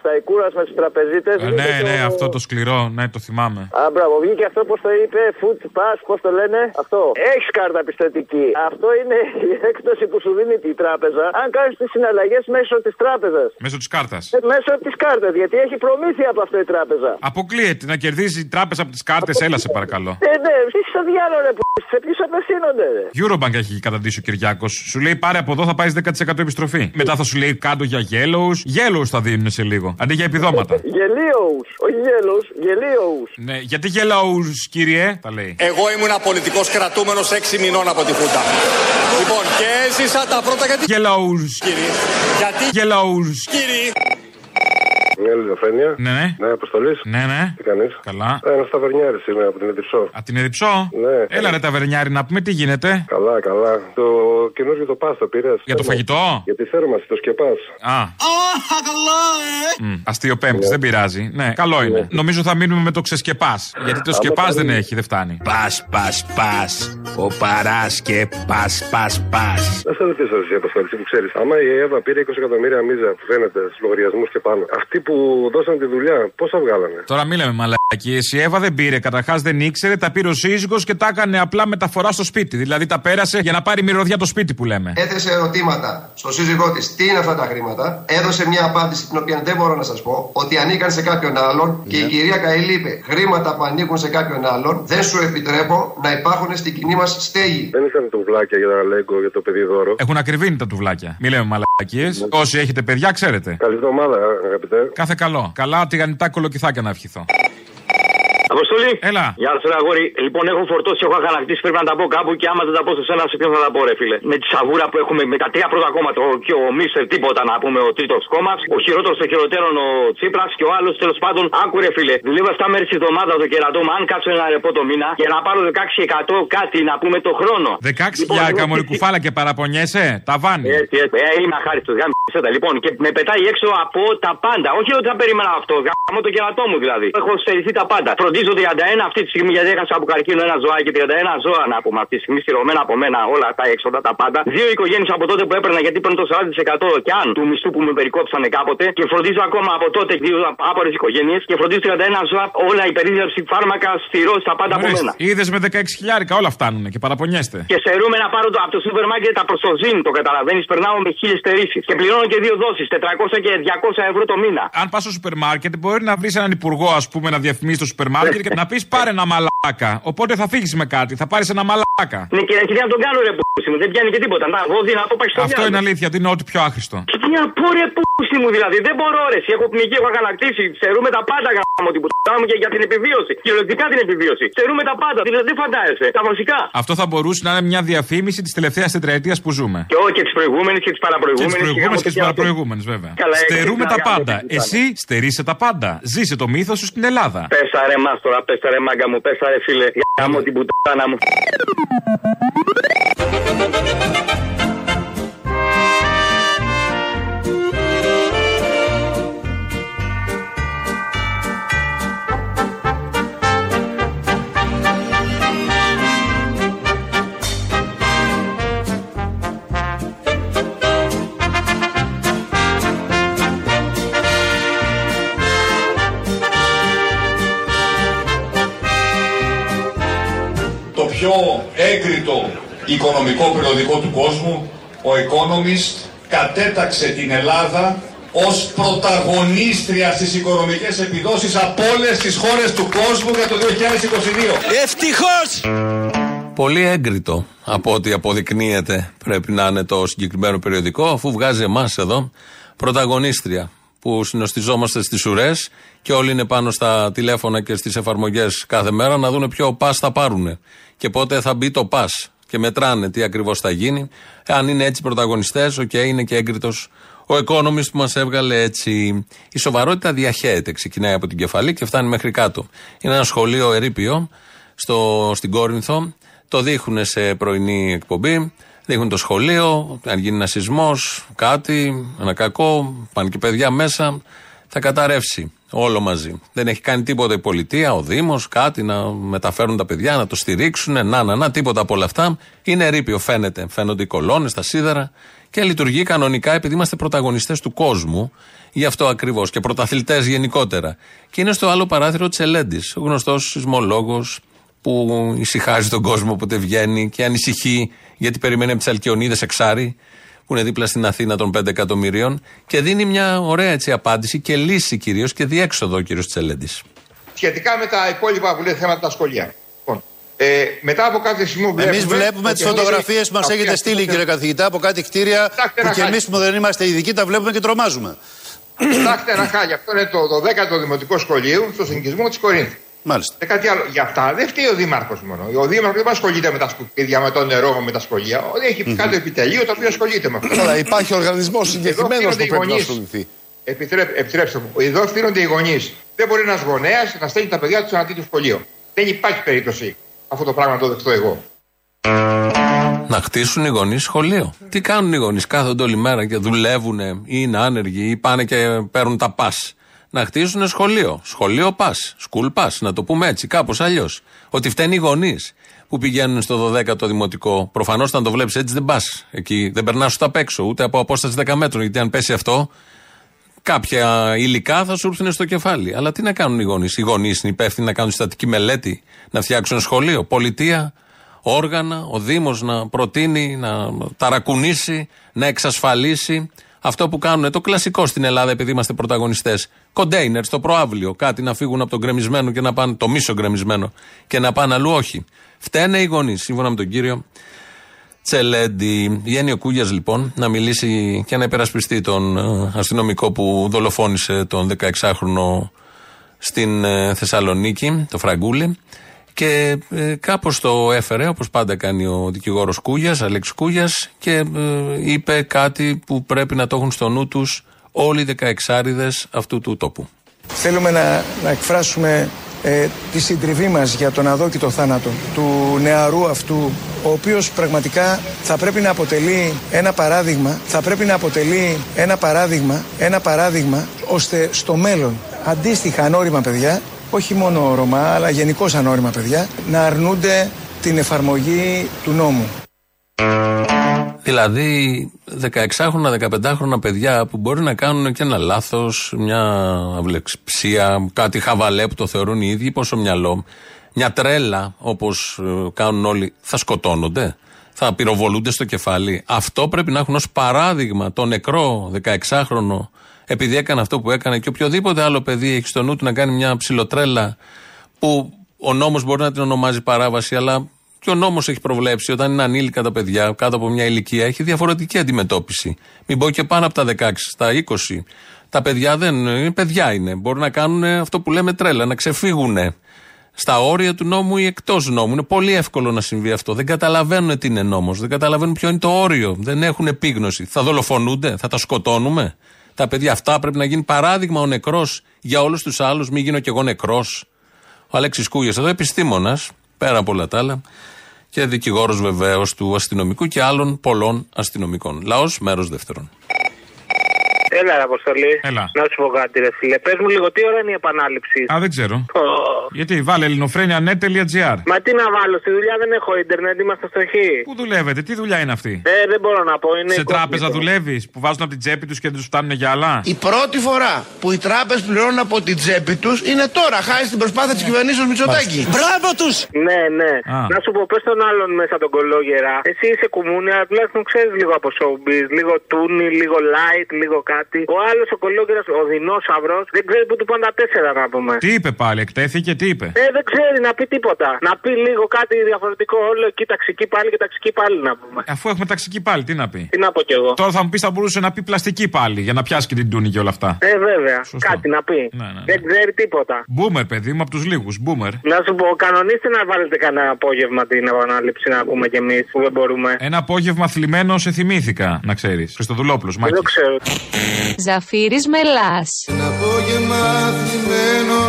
Σταϊκούρας με τους τραπεζίτες. Ε, ναι, ναι, αυτό το σκληρό, ναι, το θυμάμαι. Α, μπράβο, βγήκε αυτό πώ το είπε, food pass, πώ το λένε. Αυτό. Έχεις κάρτα πιστοτική. Αυτό είναι η έκπτωση που σου δίνει η τράπεζα αν κάνει τις συναλλαγές μέσω της τράπεζας. Μέσω της κάρτας. Μέσω της κάρτας, γιατί έχει προμήθεια από αυτό η τράπεζα. Αποκλείεται να κερδίζει η τράπεζα από τις κάρτες, έλα σε παρακαλώ. Ε, ναι, τι στο διάλογο, ρε, που σε ποιους απευθύνονται, ρε; Eurobank έχει καταντήσει ο Κυριάκος. Σου λέει πάρε από εδώ θα πάει 10% επιστροφή. Μετά θα σου λέει κάτω για yellows. Yellows θα δίνουν σε λίγο. Αντί για επιδόματα. Γελίοου, όχι γέλους, γελίοου. ναι, γιατί yellows, κύριε, τα λέει. Εγώ ήμουν πολιτικός κρατούμενος 6 μηνών από τη Χούντα. Λοιπόν, και έζησα τα πρώτα γιατί. Yellows. Κύριε. Γιατί. Yellows. Κύριε. Ελευθερία. Ναι, ναι. Ναι, αποστολής. Ναι, ναι. Τι κάνεις; Καλά. Ένας ταβερνιάρης είμαι από την Εδιψό. Από την Εδιψό; Ναι. Έλα ρε ταβερνιάρη να πούμε τι γίνεται. Καλά, καλά. Το καινούργιο το πάστο πήρες. Για το φαγητό; Για τη θέρμανση, το σκεπάς. Α. Μμ, Αστείο πέμπτης, δεν πειράζει. Ναι, καλό είναι. Νομίζω θα μείνουμε με το ξεσκεπάς. Γιατί το Άμα σκεπάς πάρει- δεν έχει, δεν φτάνει. Πας, πας, πας. Ο παράς και πας, πας, πας. Να σε ρωτήσω εσύ, Αποστολή, που ξέρεις. Άμα η ΕΒΑ πήρε 20 εκατομμύρια μίζα που φαίνεται στους λογαριασμούς και πάνω, αυτοί που δώσαν τη δουλειά, πόσα βγάλανε; Τώρα μην λέμε μαλακίε. Η Εύα δεν πήρε. Καταρχάς δεν ήξερε, τα πήρε ο σύζυγος και τα έκανε απλά μεταφορά στο σπίτι. Δηλαδή τα πέρασε για να πάρει μυρωδιά το σπίτι που λέμε. Έθεσε ερωτήματα στο σύζυγό της τι είναι αυτά τα χρήματα; Έδωσε μια απάντηση την οποία δεν μπορώ να σας πω ότι ανήκαν σε κάποιον άλλον και η κυρία Καηλή είπε χρήματα που ανήκουν σε κάποιον άλλον δεν σου επιτρέπω να υπάρχουν στην κοινή μας στέγη. Δεν ήταν τουβλάκια για τα λέγκο για το παιδί δώρο. Έχουν ακριβήνει τα τουβλάκια. Μην λέμε μαλακίες. Όσοι έχετε παιδιά, ξέρετε. Καλή εβδομάδα, αγαπητέ. Κάθε καλό. Καλά τηγανιτά κολοκυθάκια να ευχηθώ. Αποστολή. Έλα. Γεια σου, ρε αγόρι. Λοιπόν, έχω φορτώσει, έχω αγανακτήσει. Πρέπει να τα πω κάπου και άμα δεν τα πω σε σένα, σε ποιον θα τα πω, ρε φίλε. Με τη σαβούρα που έχουμε με τα τρία πρώτα κόμματα. Ο, και ο Μίστερ τίποτα να πούμε, ο τρίτος κόμμα. Ο χειρότερος των χειροτέρων ο Τσίπρας και ο άλλος τέλος πάντων. Άκου, ρε φίλε. Δουλεύω 7 μέρες τη εβδομάδα το κερατό μου. Αν κάτσω ένα ρεπό το μήνα και να πάρω 16% κάτι να πούμε το χρόνο. 16 χιλιάρικα μόλι κουφάλα και παραπονιέσαι. Τα βάνει. Έτσι, έτσι. Ε, είμαι αχάριστος. Γάμισε Λοιπόν, και με πετάει έξω από τα πάντα. Όχι ότι θα περίμενα αυτό. Γάμω το κερατό μου δηλαδή. Έχω στερηθεί τα πάντα. Φροντίζω 31 αυτή τη στιγμή γιατί έχασα από καρκίνο ένα ζωάκι. 31 ζώα να πούμε αυτή τη στιγμή στηρωμένα από μένα όλα τα έξοδα τα πάντα. Δύο οικογένειες από τότε που έπαιρνα γιατί παίρνω το 40% και αν του μισθού που με περικόψανε κάποτε. Και φροντίζω ακόμα από τότε δύο άπορες οικογένειες. Και φροντίζω 31 ζώα όλα η περίδευση φάρμακα στηρώ στα πάντα από μένα. Είδες με 16 χιλιάρικα όλα φτάνουν και παραπονιέστε. Και στερούμε να πάρω το, από το σούπερ μάρκετ τα προστοζήν, το καταλαβαίνεις. Περνάω με χίλιες στερήσεις. Και πληρώνω και δύο δόσεις, 400 και 200 ευρώ το μήνα. Αν πας στο σούπερ μάρκετ, μπορεί να βρεις έναν υπουργό, ας πούμε, να διαφημίσει το σούπερ μάρκετ και να πεις πάρε ένα μαλάκα. Οπότε θα φύγεις με κάτι, θα πάρεις ένα μαλάκα. Ναι, και και να τον κάνω ρε πούσι μου, δεν πιάνει και τίποτα. Να βόδι να το πάει στο Αυτό είναι αλήθεια, ότι είναι ό,τι πιο άχρηστο. Και τι να πω ρε πούσι μου δηλαδή, δεν μπορώ ρε. εσύ, Έχω πνιγεί, έχω αγανακτήσει. Στερούμε τα πάντα γάμο την πουτά μου και για την επιβίωση. Κυριολεκτικά την επιβίωση. Στερούμε τα πάντα, δηλαδή δεν φαντάζεσαι. Τα βασικά. Αυτό θα μπορούσε να είναι μια διαφήμιση της τελευταίας τετραετίας που ζούμε. Και όχι και τι προηγούμενε και τι Και τι παραπροηγούμενε. προηγούμενε και τι παραπροηγούμενε, βέβαια. Καλά, έκανες Στερούμε να τα κάνεις πάντα. έτσι, Εσύ στερείσαι τα πάντα. Ζήσε το μύθος σου στην Ελλάδα. Πες τα ρε μας τώρα, πες τα ρε μάγκα μου, πες τα ρε φίλε. Γάμω την πουτάνα μου. Οικονομικό περιοδικό του κόσμου, ο Economist, κατέταξε την Ελλάδα ως πρωταγωνίστρια στις οικονομικές επιδόσεις από όλες τις χώρες του κόσμου για το 2022. Ευτυχώς! Πολύ έγκριτο από ό,τι αποδεικνύεται πρέπει να είναι το συγκεκριμένο περιοδικό, αφού βγάζει εμάς εδώ πρωταγωνίστρια που συνοστιζόμαστε στις ουρές και όλοι είναι πάνω στα τηλέφωνα και στις εφαρμογές κάθε μέρα να δούνε ποιο πας θα πάρουν και πότε θα μπει το pass. Και μετράνε τι ακριβώς θα γίνει. Αν είναι έτσι πρωταγωνιστές, οκ, είναι και έγκριτος ο Economist που μας έβγαλε έτσι. Η σοβαρότητα διαχέεται, ξεκινάει από την κεφαλή και φτάνει μέχρι κάτω. Είναι ένα σχολείο ερείπιο στο, στην Κόρινθο. Το δείχνουν σε πρωινή εκπομπή. Δείχνουν το σχολείο. Αν γίνει ένα σεισμός, κάτι, ένα κακό, πάνε και παιδιά μέσα. Θα καταρρεύσει όλο μαζί. Δεν έχει κάνει τίποτα η πολιτεία, ο Δήμος, κάτι να μεταφέρουν τα παιδιά, να το στηρίξουν. Να, να, να, τίποτα από όλα αυτά. Είναι ερείπιο, φαίνεται. Φαίνονται οι κολόνες, τα σίδερα και λειτουργεί κανονικά επειδή είμαστε πρωταγωνιστές του κόσμου. Γι' αυτό ακριβώς και πρωταθλητές γενικότερα. Και είναι στο άλλο παράθυρο Τσελέντη, ο γνωστός σεισμολόγος που ησυχάζει τον κόσμο όποτε βγαίνει και ανησυχεί γιατί περιμένει από τις Αλκιονίδες εξάρι που είναι δίπλα στην Αθήνα των 5 εκατομμυρίων και δίνει μια ωραία έτσι απάντηση και λύση κυρίως και διέξοδο ο κύριος Τσελέντης. σχετικά με τα υπόλοιπα που λέει θέματα τα σχολεία. Λοιπόν, ε, μετά από κάθε σημείο βλέπουμε. Εμείς βλέπουμε ότι τι φωτογραφίες όλοι που μας αυτοί έχετε ας πούμε, στείλει, κύριε καθηγητά, από κάτι κτίρια Κοιτάξτε που ένα και εμείς χάρτη. που δεν είμαστε ειδικοί τα βλέπουμε και τρομάζουμε. Κοιτάξτε ένα χάλια. Αυτό είναι το 12ο Δημοτικό Σχολείο στο συνοικισμό της Κορίνθου. Μάλιστα. Και κάτι άλλο. Για αυτά δεν φταίει ο Δήμαρχος μόνο. Ο Δήμαρχος δεν ασχολείται με τα σκουπίδια, με το νερό, με τα σχολεία. Ο- Έχει mm-hmm. κάτω επιτελείο το οποίο ασχολείται με αυτό. Καλά, υπάρχει οργανισμός Εδώ συγκεκριμένος φτύνονται που οι πρέπει να γονείς. ασχοληθεί. Επιτρέπ, επιτρέψτε μου. Εδώ στείλονται οι γονείς. Δεν μπορεί ένας γονέας να στέλνει τα παιδιά τους σε ένα τέτοιο σχολείο. Δεν υπάρχει περίπτωση αυτό το πράγμα να το δεχτώ εγώ. Να χτίσουν οι γονείς σχολείο. Τι κάνουν οι γονείς, κάθονται όλη μέρα και δουλεύουν ή είναι άνεργοι ή πάνε και παίρνουν τα πας. Να χτίσουν σχολείο. Σχολείο πας. School pass, να το πούμε έτσι, κάπως αλλιώς. Ότι φταίνει οι γονείς που πηγαίνουν στο 12ο δημοτικό. Προφανώς, όταν το βλέπεις έτσι, δεν πας εκεί. Δεν περνάς ούτε απ' έξω, ούτε από απόσταση 10 μέτρων. Γιατί αν πέσει αυτό, κάποια υλικά θα σου έρθουν στο κεφάλι. Αλλά τι να κάνουν οι γονείς; Οι γονείς είναι υπεύθυνοι να κάνουν στατική μελέτη, να φτιάξουν σχολείο. Πολιτεία, όργανα, ο Δήμος να προτείνει, να ταρακουνήσει, να εξασφαλίσει. Αυτό που κάνουν το κλασικό στην Ελλάδα, επειδή είμαστε πρωταγωνιστές. Κοντέινερ στο προάβλιο. Κάτι να φύγουν από τον γκρεμισμένο και να πάνε. το μίσο γκρεμισμένο και να πάνε αλλού. Όχι. Φταίνε οι γονείς, σύμφωνα με τον κύριο Τσελέντι. Βγαίνει ο Κούγιας λοιπόν να μιλήσει και να υπερασπιστεί τον ε, αστυνομικό που δολοφόνησε τον 16χρονο στην ε, Θεσσαλονίκη, το Φραγκούλη. Και ε, κάπως το έφερε, όπως πάντα κάνει ο δικηγόρος Κούγιας, Αλέξη Κούγιας, και ε, είπε κάτι που πρέπει να το έχουν στο νου τους όλοι οι 16άριδε αυτού του τόπου. Θέλουμε να, να εκφράσουμε ε, τη συντριβή μας για τον αδόκητο θάνατο του νεαρού αυτού ο οποίος πραγματικά θα πρέπει να αποτελεί ένα παράδειγμα θα πρέπει να αποτελεί ένα παράδειγμα ένα παράδειγμα ώστε στο μέλλον αντίστοιχα ανώριμα παιδιά όχι μόνο Ρωμά αλλά γενικώς ανώριμα παιδιά να αρνούνται την εφαρμογή του νόμου. Δηλαδή 16χρονα, 15χρονα παιδιά που μπορεί να κάνουν και ένα λάθος, μια αυλεξψία, κάτι χαβαλέ που το θεωρούν οι ίδιοι, πόσο μυαλό, μια τρέλα όπως κάνουν όλοι, θα σκοτώνονται, θα πυροβολούνται στο κεφάλι. Αυτό πρέπει να έχουν ως παράδειγμα το νεκρό 16χρονο, επειδή έκανε αυτό που έκανε και οποιοδήποτε άλλο παιδί έχει στο νου του να κάνει μια ψιλοτρέλα που ο νόμος μπορεί να την ονομάζει παράβαση, αλλά και ο νόμος έχει προβλέψει όταν είναι ανήλικα τα παιδιά κάτω από μια ηλικία έχει διαφορετική αντιμετώπιση. Μην πω και πάνω από τα 16, στα 20. Τα παιδιά δεν είναι παιδιά είναι. Μπορούν να κάνουν αυτό που λέμε τρέλα, να ξεφύγουν στα όρια του νόμου ή εκτός νόμου. Είναι πολύ εύκολο να συμβεί αυτό. Δεν καταλαβαίνουν τι είναι νόμος. Δεν καταλαβαίνουν ποιο είναι το όριο. Δεν έχουν επίγνωση. Θα δολοφονούνται, θα τα σκοτώνουμε. Τα παιδιά αυτά πρέπει να γίνει παράδειγμα ο νεκρός για όλους τους άλλους. Μην γίνω κι εγώ νεκρός. Ο Αλέξης Κούγια εδώ, επιστήμονας, πέρα από όλα τα άλλα και δικηγόρος βεβαίως του αστυνομικού και άλλων πολλών αστυνομικών. Λαός, μέρος δεύτερον. Έλα, ρε, Αποστολή. Έλα. Να σου πω κάτι, ρε φίλε. Πες μου λίγο, τι ώρα είναι η επανάληψη; Α, δεν ξέρω. Ω. Γιατί βάλε ελληνοφρένια.net.gr. Μα τι να βάλω, στη δουλειά δεν έχω ίντερνετ, είμαστε στοχοί. Πού δουλεύετε, τι δουλειά είναι αυτή; Ε, δεν μπορώ να πω, είναι. Σε incognito. τράπεζα δουλεύεις που βάζουν από την τσέπη τους και δεν τους φτάνουν για άλλα; Η πρώτη φορά που οι τράπεζες πληρώνουν από την τσέπη τους είναι τώρα, χάρη στην προσπάθεια της κυβερνήσεως Μητσοτάκη. Μπράβο τους! Ναι, ναι. Α. Να σου πω, πες τον άλλον μέσα τον κολόγερα. Εσύ είσαι κουμούνι, αλλά τουλάχιστον ξέρεις λίγο από showbiz. Λίγο τούνι, λίγο light, λίγο κάτι. Ο άλλος ο κολόγερα, ο δεινόσαυρος, δεν ξέρει που του πάνε τα τέσσερα να πούμε. Τι είπε πάλι, εκτέθηκε, τι είπε; Ε, δεν ξέρει να πει τίποτα. Να πει λίγο κάτι διαφορετικό. Όλο εκεί ταξική πάλι και ταξική πάλι να πούμε. Αφού έχουμε ταξική πάλι, τι να πει; Τι να πω κι εγώ. Τώρα θα μου πεις θα μπορούσε να πει πλαστική πάλι για να πιάσει και την τούνη και όλα αυτά. Ε, βέβαια. Σωστό. Κάτι να πει. Ναι, ναι, ναι. Δεν ξέρει τίποτα. Μπούμερ, παιδί μου, από τους λίγους. Μπούμερ. Να σου πω, κανονίστε να βάλετε κανένα απόγευμα την επανάληψη να ακούμε κι εμείς που δεν μπορούμε. Ένα απόγευμα θλιμμένο σε θυμήθηκα, να ξέρεις. Χριστοδουλόπουλος, Δεν Μάκη. το ξέρω. Ζαφύρης Μελάς. Ένα απόγευμα θυμμένο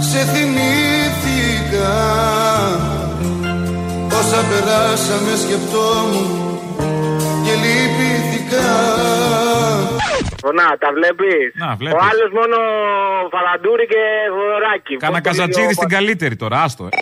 σε θυμήθηκα Όσα περάσαμε σκεπτόμουν και λυπήθηκα Να, τα βλέπεις; Να, βλέπεις. Ο άλλος μόνο φαλαντούρι και βοράκι. Κάνα καζατζίδι στην καλύτερη τώρα, άστο. ε.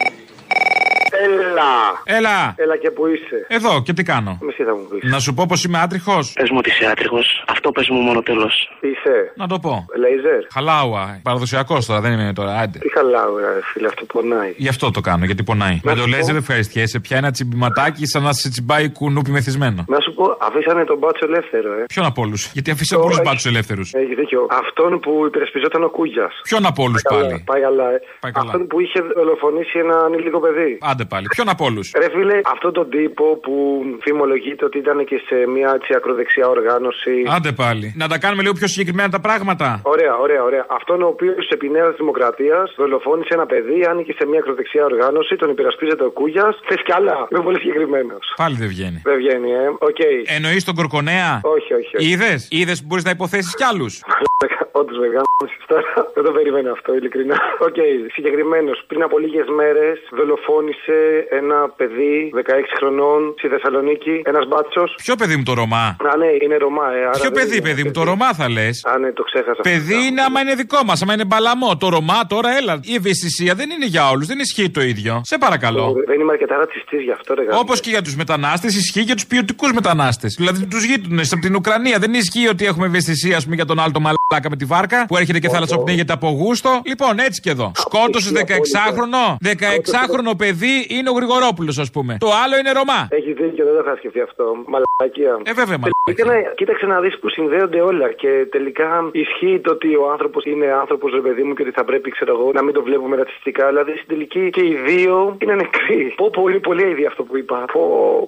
Έλα. Έλα. Έλα και που είσαι. Εδώ και τι κάνω; Μισή θα μου πεις. Να σου πω πως είμαι άτριχος. Πες μου ότι είσαι άτριχος. Αυτό πες μου μόνο τέλος. Είσαι; Να το πω. Λέιζερ. Χαλάουα. Παραδοσιακός τώρα, δεν είμαι τώρα. Άντε. Τι χαλάω, ρε φίλε, αυτό πονάει. Γι' αυτό το κάνω, γιατί πονάει. Με Να το σου πω. λέζερ δεν ευχαριστιέσαι. Πια ένα τσιμπηματάκι σαν να σε τσιμπάει κουνούπι μεθυσμένο. Να σου πω, αφήσανε τον μπάτσο ελεύθερο, ε. Ποιον από όλους; Γιατί αφήσαν πολλού έχει- μπάτσους ελεύθερους. Έχει δίκιο. Αυτόν που υπερασπιζόταν ο Κούγιας. Ποιον από όλους πάλι; Πάει καλά, ε. Πάει καλά. Αυτόν που είχε δολοφονήσει ένα ανήλικο παιδί. Άντε Άντε πάλι. Ποιον από όλους; Ρε φίλε, αυτόν τον τύπο που φημολογείται ότι ήταν και σε μια έτσι ακροδεξιά οργάνωση. Άντε πάλι. Να τα κάνουμε λίγο πιο συγκεκριμένα τα πράγματα. Ωραία, ωραία, ωραία. Αυτόν ο οποίος επί Νέας Δημοκρατίας δολοφόνησε ένα παιδί, άνοιγε σε μια ακροδεξιά οργάνωση, τον υπερασπίζεται ο Κούγιας. Θες κι άλλα. Είμαι πολύ συγκεκριμένος. Πάλι δεν βγαίνει. Δεν βγαίνει, ε. Οκ. Εννοείς τον Κορκονέα; Όχι, όχι. όχι. Είδες; Είδες που μπορείς να υποθέσεις κι άλλους; Όντως με γάμισες τώρα. Δεν το περίμενα αυτό, ειλικρινά. Οκ, συγκεκριμένος. Πριν από λίγες μέρες δολοφόνησε ένα παιδί 16 χρονών στη Θεσσαλονίκη. Ένας μπάτσος. Ποιο παιδί μου το Ρωμά; Α, ναι, είναι Ρωμά, ε. άρα Ποιο δεν παιδί, είναι παιδί μου, το Ρωμά θα λες; Α, ναι, το ξέχασα. Παιδί είναι άμα είναι δικό μας, άμα είναι μπαλαμό. Το Ρωμά τώρα, έλα. Η ευαισθησία δεν είναι για όλους, δεν ισχύει το ίδιο. Σε παρακαλώ. Δεν είμαι αρκετά ρατσιστής γι' αυτό, ρε γαμώ. Όπως και για τους μετανάστες, ισχύει για τους ποιοτικούς μετανάστες. Δηλαδή τους γείτονες από την Ουκρανία. Δεν ισχύει ότι έχουμε ευαισθησία, ας πούμε, για τον άλλο το μαλάκα με τη βάρκα που έρχεται και θαλασσοπνίγεται από γούστο. Λοιπόν, έτσι και εδώ. Σκότωσε 16χρονο. 16χρονο παιδί είναι ο Γρηγορόπουλος, ας πούμε. Το άλλο είναι Ρωμά. Έχει δίκιο, δεν το είχα σκεφτεί αυτό. Μαλακία. Ε, βέβαια, μαλακία. Τελικά, ναι, κοίταξε να δεις που συνδέονται όλα και τελικά ισχύει το ότι ο άνθρωπος είναι άνθρωπος, ρε παιδί μου, και ότι θα πρέπει, ξέρω εγώ, να μην το βλέπουμε ρατσιστικά. Δηλαδή στην τελική και οι δύο είναι νεκροί. Πω, πολύ, πολύ αίδη αυτό που είπα. Πω,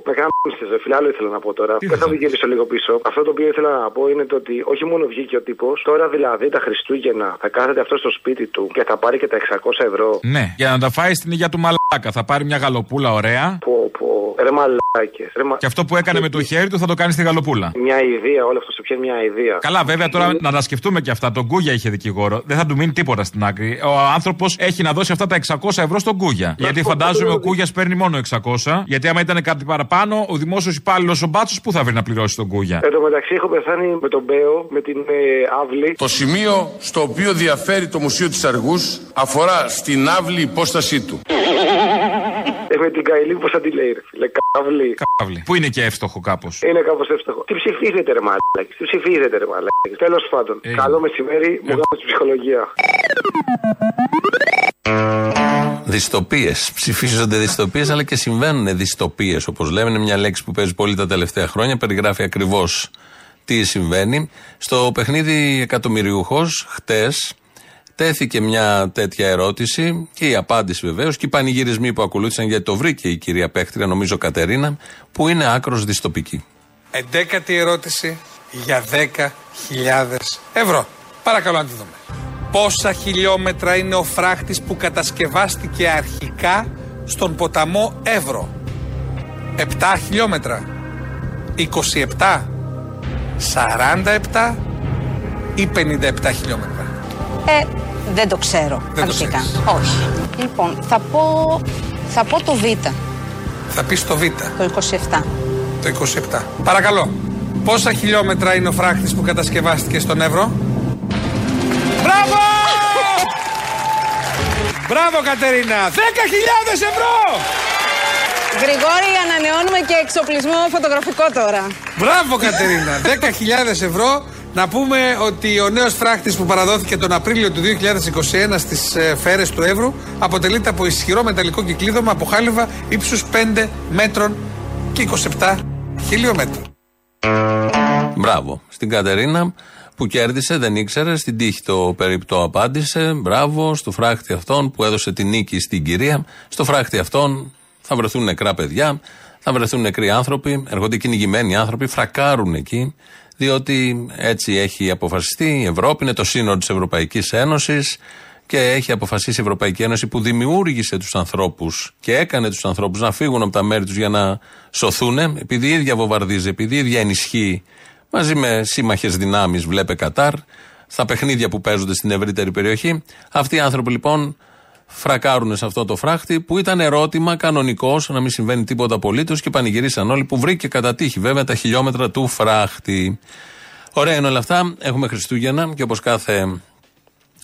με γάμισες, ρε φίλε, άλλο ήθελα να πω τώρα. Δεν θα το γυρίσω λίγο πίσω. Αυτό το οποίο ήθελα να πω είναι το ότι όχι μόνο βγήκε ο τύπος, τώρα δηλαδή τα Χριστούγεννα θα κάθεται αυτό στο σπίτι του και θα πάρει και τα 600 ευρώ. Ναι, για να τα φάει στην υγεία του μαλάκα. Θα πάρει μια γαλοπούλα ωραία. Πω, πω. Ρε μαλάκες. Ρε, μα... Και αυτό που έκανε με το χέρι του θα το κάνει στη γαλοπούλα. Μια ιδέα, όλο αυτό σε πιάνει μια ιδέα. Καλά, βέβαια τώρα να τα σκεφτούμε και αυτά. Τον Κούγια είχε δικηγόρο. Δεν θα του μείνει τίποτα στην άκρη. Ο άνθρωπος έχει να δώσει αυτά τα 600 ευρώ στον Κούγια. Γιατί φαντάζομαι ο Κούγια παίρνει μόνο 600. Γιατί άμα ήταν κάτι παραπάνω, ο δημόσιος υπάλληλος ο Μπάτσος πού θα βρει να πληρώσει τον Κούγια. Εν τω μεταξύ έχω πεθάνει με τον Μπέο, με την ε, Αύλη. Το σημείο στο οποίο διαφέρει το Μουσείο της Αργούς αφορά στην άβλη υπόστασή του. Ε, με την Καηλή, πώς θα τη λέει, ρε φίλε. Καύλη. Καύλη. Που είναι και εύστοχο κάπως; Είναι κάπως εύστοχο. Τι ψηφίζετε, ρε μαλάκι. Τι ψηφίζετε, ρε μαλάκι. Τέλος πάντων. Ε. Καλό μεσημέρι, μου κάνω στη ψυχολογία. Δυστοπίες. Ψηφίζονται δυστοπίες, αλλά και συμβαίνουν δυστοπίες, όπως λέμε. Είναι μια λέξη που παίζει πολύ τα τελευταία χρόνια. Περιγράφει ακριβώς τι συμβαίνει. Στο παιχνίδι Εκατομμυριούχος, χτες, τέθηκε μια τέτοια ερώτηση και η απάντηση βεβαίως και οι πανηγυρισμοί που ακολούθησαν, γιατί το βρήκε η κυρία Παίχτρια, νομίζω Κατερίνα, που είναι άκρος δυστοπική. Εντέκατη ερώτηση για 10.000 ευρώ. Παρακαλώ να τη δούμε. Πόσα χιλιόμετρα είναι ο φράχτης που κατασκευάστηκε αρχικά στον ποταμό Εύρο; 7 χιλιόμετρα. 27. 47 ή 57 χιλιόμετρα. Ε, δεν το ξέρω Δεν το αρχικά. ξέρεις. Όχι. Λοιπόν, θα πω, θα πω το Β, Θα πεις το Β, το 27. το 27. Παρακαλώ. Πόσα χιλιόμετρα είναι ο φράχτης που κατασκευάστηκε στον Εύρο; Μπράβο! Μπράβο Κατερίνα! 10.000 ευρώ! Γρηγόρη, ανανεώνουμε και εξοπλισμό φωτογραφικό τώρα. Μπράβο Κατερίνα! 10.000 ευρώ. Να πούμε ότι ο νέος φράχτης που παραδόθηκε τον Απρίλιο του 2021 στις ε, φέρες του Εύρου αποτελείται από ισχυρό μεταλλικό κυκλίδωμα από χάλιβα ύψους 5 μέτρων και 27 χιλιόμετρων. Μπράβο στην Κατερίνα που κέρδισε, δεν ήξερε, στην τύχη το περιπτώ απάντησε. Μπράβο στο φράχτη αυτόν που έδωσε την νίκη στην κυρία. Στο φράχτη αυτόν θα βρεθούν νεκρά παιδιά, θα βρεθούν νεκροί άνθρωποι, έρχονται κυνηγημένοι άνθρωποι, φρακάρουν εκεί, διότι έτσι έχει αποφασιστεί η Ευρώπη, είναι το σύνολο της Ευρωπαϊκής Ένωσης και έχει αποφασίσει η Ευρωπαϊκή Ένωση που δημιούργησε τους ανθρώπους και έκανε τους ανθρώπους να φύγουν από τα μέρη τους για να σωθούν, επειδή η ίδια βομβαρδίζει, επειδή η ίδια ενισχύει μαζί με σύμμαχες δυνάμεις, βλέπε Κατάρ, στα παιχνίδια που παίζονται στην ευρύτερη περιοχή. Αυτοί οι άνθρωποι λοιπόν φρακάρουν σε αυτό το φράχτη που ήταν ερώτημα κανονικός, να μην συμβαίνει τίποτα απολύτως και πανηγυρίσαν όλοι που βρήκε κατά τύχη βέβαια τα χιλιόμετρα του φράχτη. Ωραία είναι όλα αυτά. Έχουμε Χριστούγεννα και όπως κάθε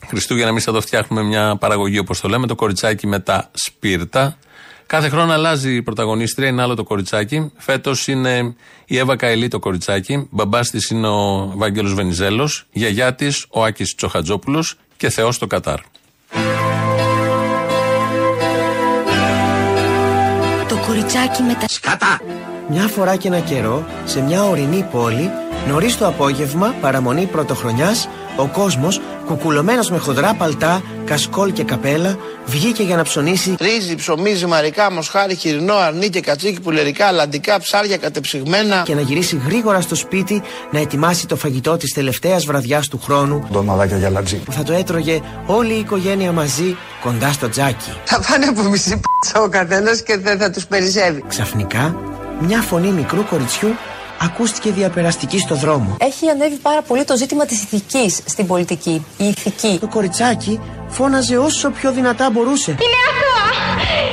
Χριστούγεννα, εμείς θα το φτιάχνουμε μια παραγωγή όπως το λέμε, το κοριτσάκι με τα σπίρτα. Κάθε χρόνο αλλάζει η πρωταγωνίστρια, είναι άλλο το κοριτσάκι. Φέτος είναι η Εύα Καηλή το κοριτσάκι. Μπαμπάς της είναι ο Βάγγελο Βενιζέλος. Γιαγιά της ο Άκης Τσοχατζόπουλος και Θεός στο Κατάρ. Κοριτσάκι με τα σκατά. Μια φορά και ένα καιρό, σε μια ορεινή πόλη, νωρίς το απόγευμα, παραμονή πρωτοχρονιάς, ο κόσμος κουκουλωμένος με χοντρά παλτά, κασκόλ και καπέλα, βγήκε για να ψωνίσει ρύζι, ψωμί, ζυμαρικά, μοσχάρι, χοιρινό, αρνί και κατσίκι, πουλερικά, αλαντικά, ψάρια κατεψυγμένα και να γυρίσει γρήγορα στο σπίτι να ετοιμάσει το φαγητό της τελευταίας βραδιάς του χρόνου Ντομαδάκια για λατζί. που θα το έτρωγε όλη η οικογένεια μαζί κοντά στο τζάκι. Θα πάνε από μισή πίτσα ο καθένας και δεν θα τους περισσεύει. Ξαφνικά, μια φωνή μικρού κοριτσιού ακούστηκε διαπεραστική στο δρόμο. Έχει ανέβει πάρα πολύ το ζήτημα της ηθικής στην πολιτική. Η ηθική. Το κοριτσάκι φώναζε όσο πιο δυνατά μπορούσε. Είναι αθώα!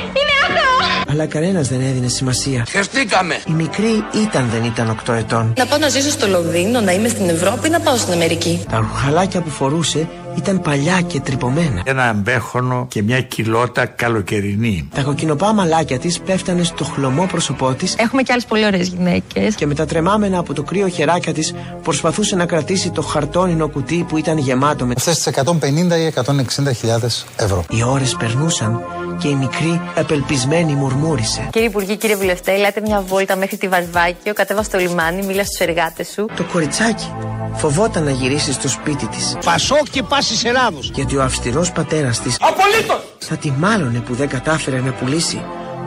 Είναι αθώα! Αλλά κανένας δεν έδινε σημασία. Χεστήκαμε! Η μικρή ήταν δεν ήταν 8 ετών. Να πάω να ζήσω στο Λονδίνο, να είμαι στην Ευρώπη ή να πάω στην Αμερική; Τα ρουχαλάκια που φορούσε ήταν παλιά και τρυπωμένα. Ένα αμπέχονο και μια κοιλότα καλοκαιρινή. Τα κοκκινοπά μαλάκια της πέφτανε στο χλωμό πρόσωπό της Έχουμε κι άλλες πολύ ωραίες γυναίκες. και με τα τρεμάμενα από το κρύο χεράκια της προσπαθούσε να κρατήσει το χαρτόνινο κουτί που ήταν γεμάτο με Αυτές τις 150 ή 160 χιλιάδες ευρώ. Οι ώρες περνούσαν και η μικρή απελπισμένη μουρμούρισε. Κύριε Υπουργή, κύριε Βουλευτέ, ελάτε μια βόλτα μέχρι τη Βαρβάκιο, κατέβα στο λιμάνι, μίλα στους εργάτες σου. Το κοριτσάκι φοβόταν να γυρίσει στο σπίτι της Πασό και πάση Ελλάδος. γιατί ο αυστηρός πατέρας της Απολύτως! θα τη μάλωνε που δεν κατάφερε να πουλήσει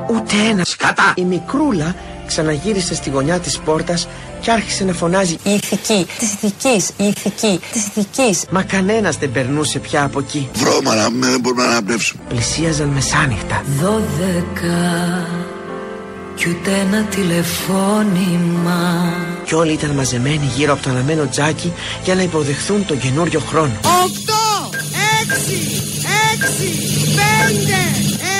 ούτε ένα σκατά. Η μικρούλα ξαναγύρισε στη γωνιά της πόρτας και άρχισε να φωνάζει Η ηθική, της ηθικής, η ηθική, της ηθικής. Μα κανένας δεν περνούσε πια από εκεί. Βρώμανα, δεν μπορούμε να αναπνεύσουμε. Πλησίαζαν μεσάνυχτα. Δώδεκα κι ούτε ένα τηλεφώνημα. Και όλοι ήταν μαζεμένοι γύρω από το αναμένο τζάκι για να υποδεχθούν τον καινούριο χρόνο. Οκτώ, έξι, έξι, πέντε,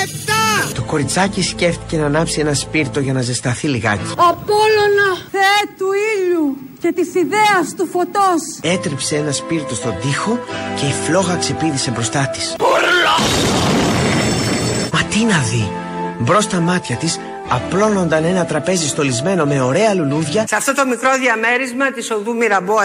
επτά. Το κοριτσάκι σκέφτηκε να ανάψει ένα σπίρτο για να ζεσταθεί λιγάκι. Απόλωνα, Θεέ του ήλιου και της ιδέας του φωτός. Έτριψε ένα σπίρτο στον τοίχο και η φλόγα ξεπήδησε μπροστά της. Μα τι να δει! Μπρος στα μάτια της απλώνονταν ένα τραπέζι στολισμένο με ωραία λουλούδια Σε αυτό το μικρό διαμέρισμα της οδού Μυραμπό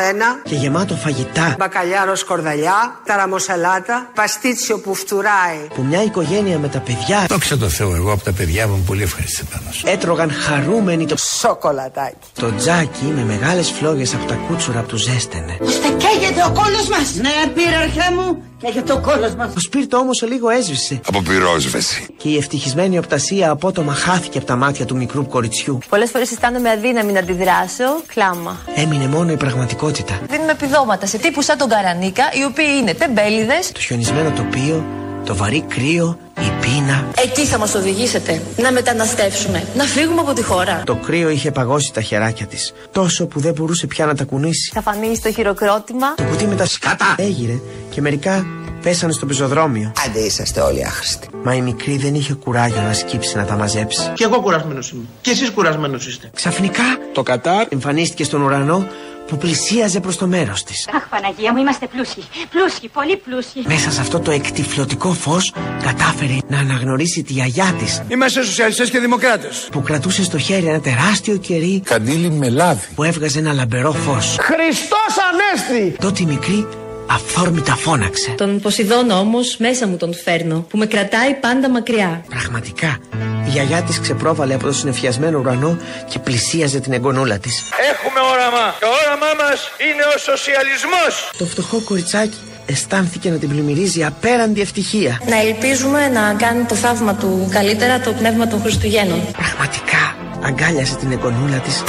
1, και γεμάτο φαγητά μπακαλιάρο σκορδαλιά, ταραμοσαλάτα, παστίτσιο που φτουράει. που μια οικογένεια με τα παιδιά Δόξα τω Θεώ, εγώ από τα παιδιά μου πολύ ευχαριστή πάνω σου. έτρωγαν χαρούμενοι το, Σοκολατάκι. το τζάκι με μεγάλες φλόγες από τα κούτσουρα που του ζέστενε. Ώστε καίγεται ο κόλος μας. Ναι, πήρε μου, καίγεται ο κόλος μας. Το σπίρτο όμως λίγο έσβησε Από πυρόσβεση. και η ευτυχισμένη οπτασία απότομα χάθηκε από τα μάτια του μικρού κοριτσιού. Πολλές φορές αισθάνομαι αδύναμη να αντιδράσω. Κλάμα. Έμεινε μόνο η πραγματικότητα. Δίνουμε επιδόματα σε τύπους σαν τον Καρανίκα, οι οποίοι είναι τεμπέληδες. Το χιονισμένο τοπίο, το βαρύ κρύο, η πείνα. Εκεί θα μας οδηγήσετε. Να μεταναστεύσουμε. Να φύγουμε από τη χώρα. Το κρύο είχε παγώσει τα χεράκια της, τόσο που δεν μπορούσε πια να τα κουνήσει. Θα φανεί στο χειροκρότημα. Το κουτί με τα σκάτα έγειρε και μερικά πέσανε στο πεζοδρόμιο. Άντε είσαστε όλοι άχρηστοι. Μα η μικρή δεν είχε κουράγιο να σκύψει να τα μαζέψει. Και εγώ κουρασμένος είμαι. Και εσείς κουρασμένος είστε. Ξαφνικά Το Κατάρ εμφανίστηκε στον ουρανό που πλησίαζε προς το μέρος της. Αχ, Παναγία μου, είμαστε πλούσιοι. Πλούσιοι, πολύ πλούσιοι. Μέσα σε αυτό το εκτιφλωτικό φως κατάφερε να αναγνωρίσει τη γιαγιά της Είμαστε σοσιαλιστές και δημοκράτες. που κρατούσε στο χέρι ένα τεράστιο κερί Καντήλι με λάδι. που έβγαζε ένα λαμπερό φως. Χριστός Ανέστη! Τότε η μικρή αυθόρμητα φώναξε. Τον Ποσειδώνα όμως μέσα μου τον φέρνω, που με κρατάει πάντα μακριά. Πραγματικά, η γιαγιά της ξεπρόβαλε από το συνεφιασμένο ουρανό και πλησίαζε την εγγονούλα της. Έχουμε όραμα. Το όραμά μας είναι ο σοσιαλισμός. Το φτωχό κοριτσάκι αισθάνθηκε να την πλημμυρίζει απέραντη ευτυχία. Να ελπίζουμε να κάνει το θαύμα του καλύτερα το πνεύμα των Χριστουγέννων. Πραγματικά αγκάλιασε την εγγονούλα της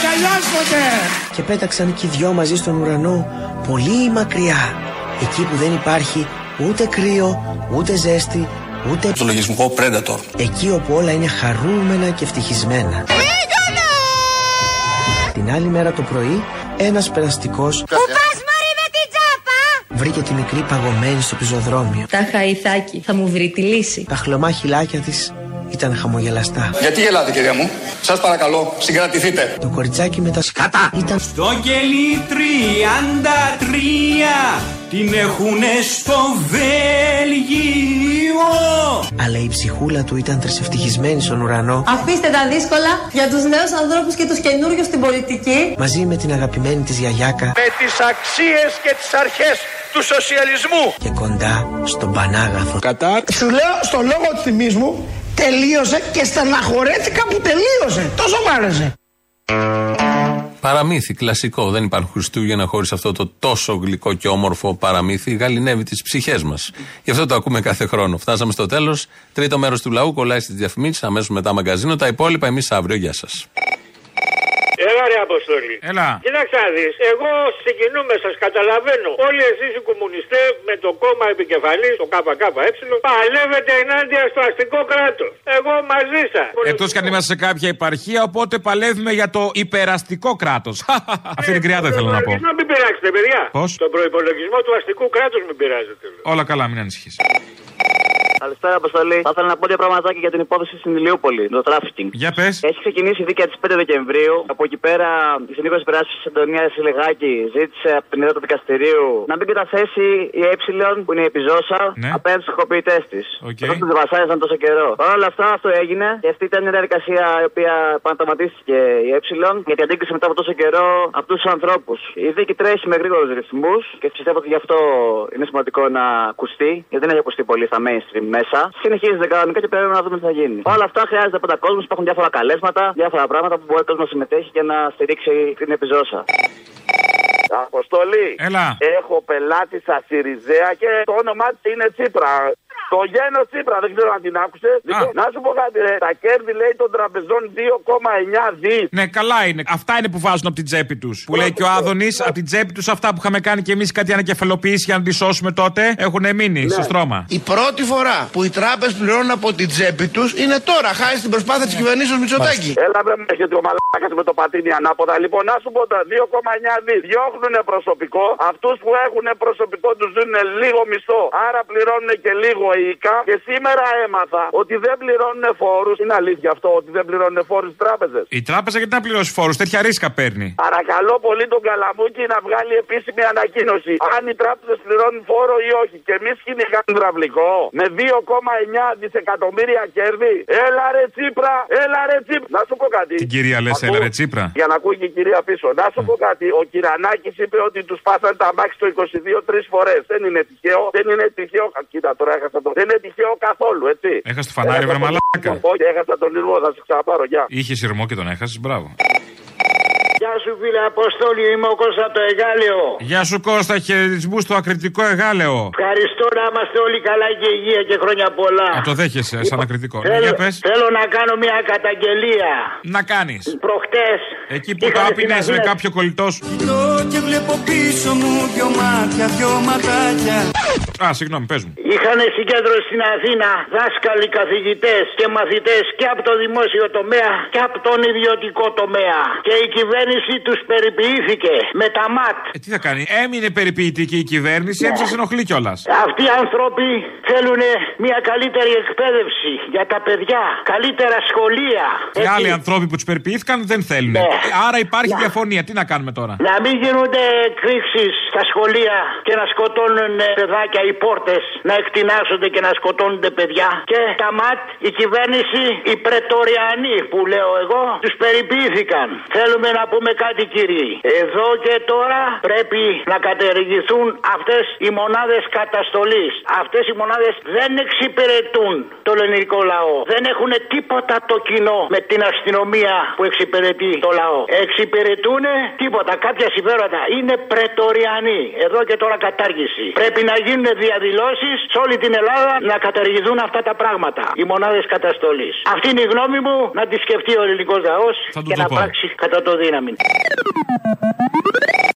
Φιλούνται, αγκαλιάζονται. και πέταξαν και οι δυο μαζί στον ουρανό πολύ μακριά. Εκεί που δεν υπάρχει ούτε κρύο, ούτε ζέστη, ούτε... Το λογισμικό Predator. Εκεί όπου όλα είναι χαρούμενα και ευτυχισμένα. Την άλλη μέρα το πρωί, ένας περαστικός Πού πας μωρή με την τσάπα! βρήκε τη μικρή παγωμένη στο πεζοδρόμιο. Τάχα Ιθάκη, θα μου βρει τη λύση. Τα χλωμά χυλάκια της ήταν χαμογελαστά. Γιατί γελάτε κυρία μου; Σας παρακαλώ, συγκρατηθείτε. Το κοριτσάκι με τα σκάτα ήταν Στο κελί 33 την έχουνε στο Βέλγιο. αλλά η ψυχούλα του ήταν τρισευτυχισμένη στον ουρανό Αφήστε τα δύσκολα για τους νέους ανθρώπους και τους καινούριους στην πολιτική. μαζί με την αγαπημένη της γιαγιάκα Με τις αξίες και τις αρχές του σοσιαλισμού. και κοντά στον Πανάγαθο. Κατάρ. Σου λέω στο λόγο του θυμής μου τελείωσε και στεναχωρέθηκα που τελείωσε. Τόσο μ' άρεσε. Παραμύθι, κλασικό. Δεν υπάρχουν Χριστούγεννα χωρίς αυτό το τόσο γλυκό και όμορφο παραμύθι. Γαλινεύει τις ψυχές μας. Γι' αυτό το ακούμε κάθε χρόνο. Φτάσαμε στο τέλος. Τρίτο μέρος του λαού κολλάει στις διαφημίσεις. Αμέσως μετά μαγκαζίνο. Τα υπόλοιπα εμείς αύριο. Γεια σας. Έλα ρε Αποστολή. Έλα. Κοίταξε να δεις, εγώ συγκινούμε, σας καταλαβαίνω. Όλοι εσείς οι κομμουνιστές με το κόμμα επικεφαλής, το ΚΚΕ, παλεύετε ενάντια στο αστικό κράτος. Εγώ μαζί σας. Εκτός κι αν είμαστε σε κάποια επαρχία, οπότε παλεύουμε για το υπεραστικό κράτος. Αυτή την κρυάδα θέλω να πω. Να μην πειράξετε, παιδιά. Πώς; Τον προπολογισμό του αστικού κράτους μην πειράζετε. Όλα καλά, μην ανησυχείς. Καλησπέρα, Αποστολή. Θα ήθελα να πω δύο πραγματάκια για την υπόθεση στην Ηλιούπολη, το τράφικινγκ. Για πες. Έχει ξεκινήσει η δίκαια της 5 Δεκεμβρίου. Από εκεί πέρα η συνήθως περάσει τη Αντωνία Σιλεγάκη ζήτησε από την ιδέα του δικαστηρίου να μην καταθέσει η Ε που είναι η επιζώσα Ναι. απέναντι στους χροποιητέ της. Οκ. Okay. τους βασάνιζαν τόσο καιρό. Παρ' όλα αυτά αυτό έγινε και αυτή ήταν μια διαδικασία η οποία επανατραυμάτισε η Ε γιατί αντίκρισε μετά από τόσο καιρό αυτούς τους ανθρώπους. Η δίκη τρέχει με γρήγορους ρυθμούς και πιστεύω ότι γι' αυτό είναι σημαντικό να ακουστεί, γιατί δεν έχει ακουστεί πολύ στα mainstream μέσα. Συνεχίζεται κανονικά και πρέπει να δούμε τι θα γίνει. Όλα αυτά χρειάζεται πάντα κόσμος, υπάρχουν διάφορα καλέσματα, διάφορα πράγματα που μπορεί ο κόσμος να συμμετέχει και να στηρίξει την επιζώσα. Αποστόλη. Έλα. Έχω πελάτη στα Σιριζέα και το όνομά της είναι Τσίπρα. Το γένος Τσίπρα, δεν ξέρω αν την άκουσες. Λοιπόν, να σου πω κάτι, ρε. Τα κέρδη λέει των τραπεζών 2,9 δις. Ναι, καλά είναι. Αυτά είναι που βάζουν από την τσέπη τους. Που λέει και ο Άδωνης, από την τσέπη τους αυτά που είχαμε κάνει και εμείς κάτι ανακεφαλοποιήσει για να τη σώσουμε τότε έχουν μείνει στο στρώμα. Η πρώτη φορά που οι τράπεζες πληρώνουν από την τσέπη τους είναι τώρα, χάρη στην προσπάθεια της κυβερνήσεως Μητσοτάκη. Έλα, βρε, με έχετε ο μαλάκας με το πατίνι ανάποδα. Λοιπόν, να σου πω τα 2,9 δις. Διώχνουν προσωπικό. Αυτούς που έχουν προσωπικό τους δίνουν λίγο μισθό. Άρα πληρώνουν και λίγο οικά. Και σήμερα έμαθα ότι δεν πληρώνουν φόρους. Είναι αλήθεια αυτό ότι δεν πληρώνουν φόρους οι τράπεζες. Η τράπεζα γιατί να πληρώσει φόρους, τέτοια ρίσκα παίρνει. Παρακαλώ πολύ τον Καλαμούκη να βγάλει επίσημη ανακοίνωση. Αν οι τράπεζες πληρώνουν φόρο ή όχι. Και εμείς κυνηγάμε υδραυλικό με 2,9 δισεκατομμύρια κέρδη. Έλα ρε Τσίπρα, έλα ρε Τσίπρα. Να σου πω κάτι. Την κυρία λες, Ακού- έλα ρε Τσίπρα. Για να ακούει και η κυρία πίσω. Να σου πω κάτι. Ο Κυρανάκης είπε ότι τους πάσαν τα μάξι το 22 τρεις φορές. Δεν είναι τυχαίο. Δεν είναι τυχαίο. Α, Κοίτα τώρα έχασα το. Δεν είναι τυχαίο καθόλου, έτσι. Έχασε το φανάρι, βρε μαλάκα. Όχι, έχασα τον λιρμό, θα σε ξαναπάρω. Γεια. Είχε σειρμό και τον έχασες, μπράβο. Γεια σου φίλε Αποστόλη, είμαι ο Κώστα από το Εγάλεο. Γεια σου Κώστα, χαιρετισμούς στο ακριτικό εγάλεο. Ευχαριστώ να είμαστε όλοι καλά και υγεία και χρόνια πολλά. Α, το δέχεσαι σαν ακριτικό. Ναι, Θέλω, για πες. θέλω να κάνω μια καταγγελία. Να κάνεις. Προχτές Εκεί που είχαμε το στην άπεινε με Αθήνα- κάποιο κολλητός σου. Κοιτώ και βλέπω πίσω μου δυο μάτια, δυο ματάκια. Α, συγγνώμη, πες μου. Είχαν συγκέντρωση στην Αθήνα δάσκαλοι, καθηγητές και μαθητές και από το δημόσιο τομέα και από τον ιδιωτικό τομέα. Και η κυβέρνηση τους περιποιήθηκε με τα ΜΑΤ. Ε, τι θα κάνει, έμεινε περιποιητική η κυβέρνηση, έτσι σα ενοχλεί κιόλας. Αυτοί οι άνθρωποι θέλουν μια καλύτερη εκπαίδευση για τα παιδιά, καλύτερα σχολεία. Και Έτσι. άλλοι ανθρώποι που τους περιποιήθηκαν δεν θέλουν. Ναι. Άρα υπάρχει διαφωνία. Τι να κάνουμε τώρα; Να μην γίνονται εκρήξεις στα σχολεία και να σκοτώνουν ε, παιδάκια οι πόρτες, να εκτινάσονται και να σκοτώνονται παιδιά. Και τα ΜΑΤ, η κυβέρνηση, οι πρετοριανοί που λέω εγώ, τους περιποιήθηκαν. Θέλουμε να πούμε κάτι κύριοι. Εδώ και τώρα πρέπει να κατεργηθούν αυτές οι μονάδες καταστολής. Αυτές οι μονάδες δεν εξυπηρετούν το ελληνικό λαό. Δεν έχουν τίποτα το κοινό με την αστυνομία που εξυπηρετεί το λαό. Εξυπηρετούν τίποτα, κάποια συμφέροντα. Είναι πρετοριανοί. Εδώ και τώρα κατάργηση. Πρέπει να γίνουν διαδηλώσεις σε όλη την Ελλάδα να καταργηθούν αυτά τα πράγματα. Οι μονάδες καταστολής. Αυτή είναι η γνώμη μου να τη σκεφτεί ο ελληνικός λαός Θα τους και το να πω. πράξει κατά το δύναμη. coming.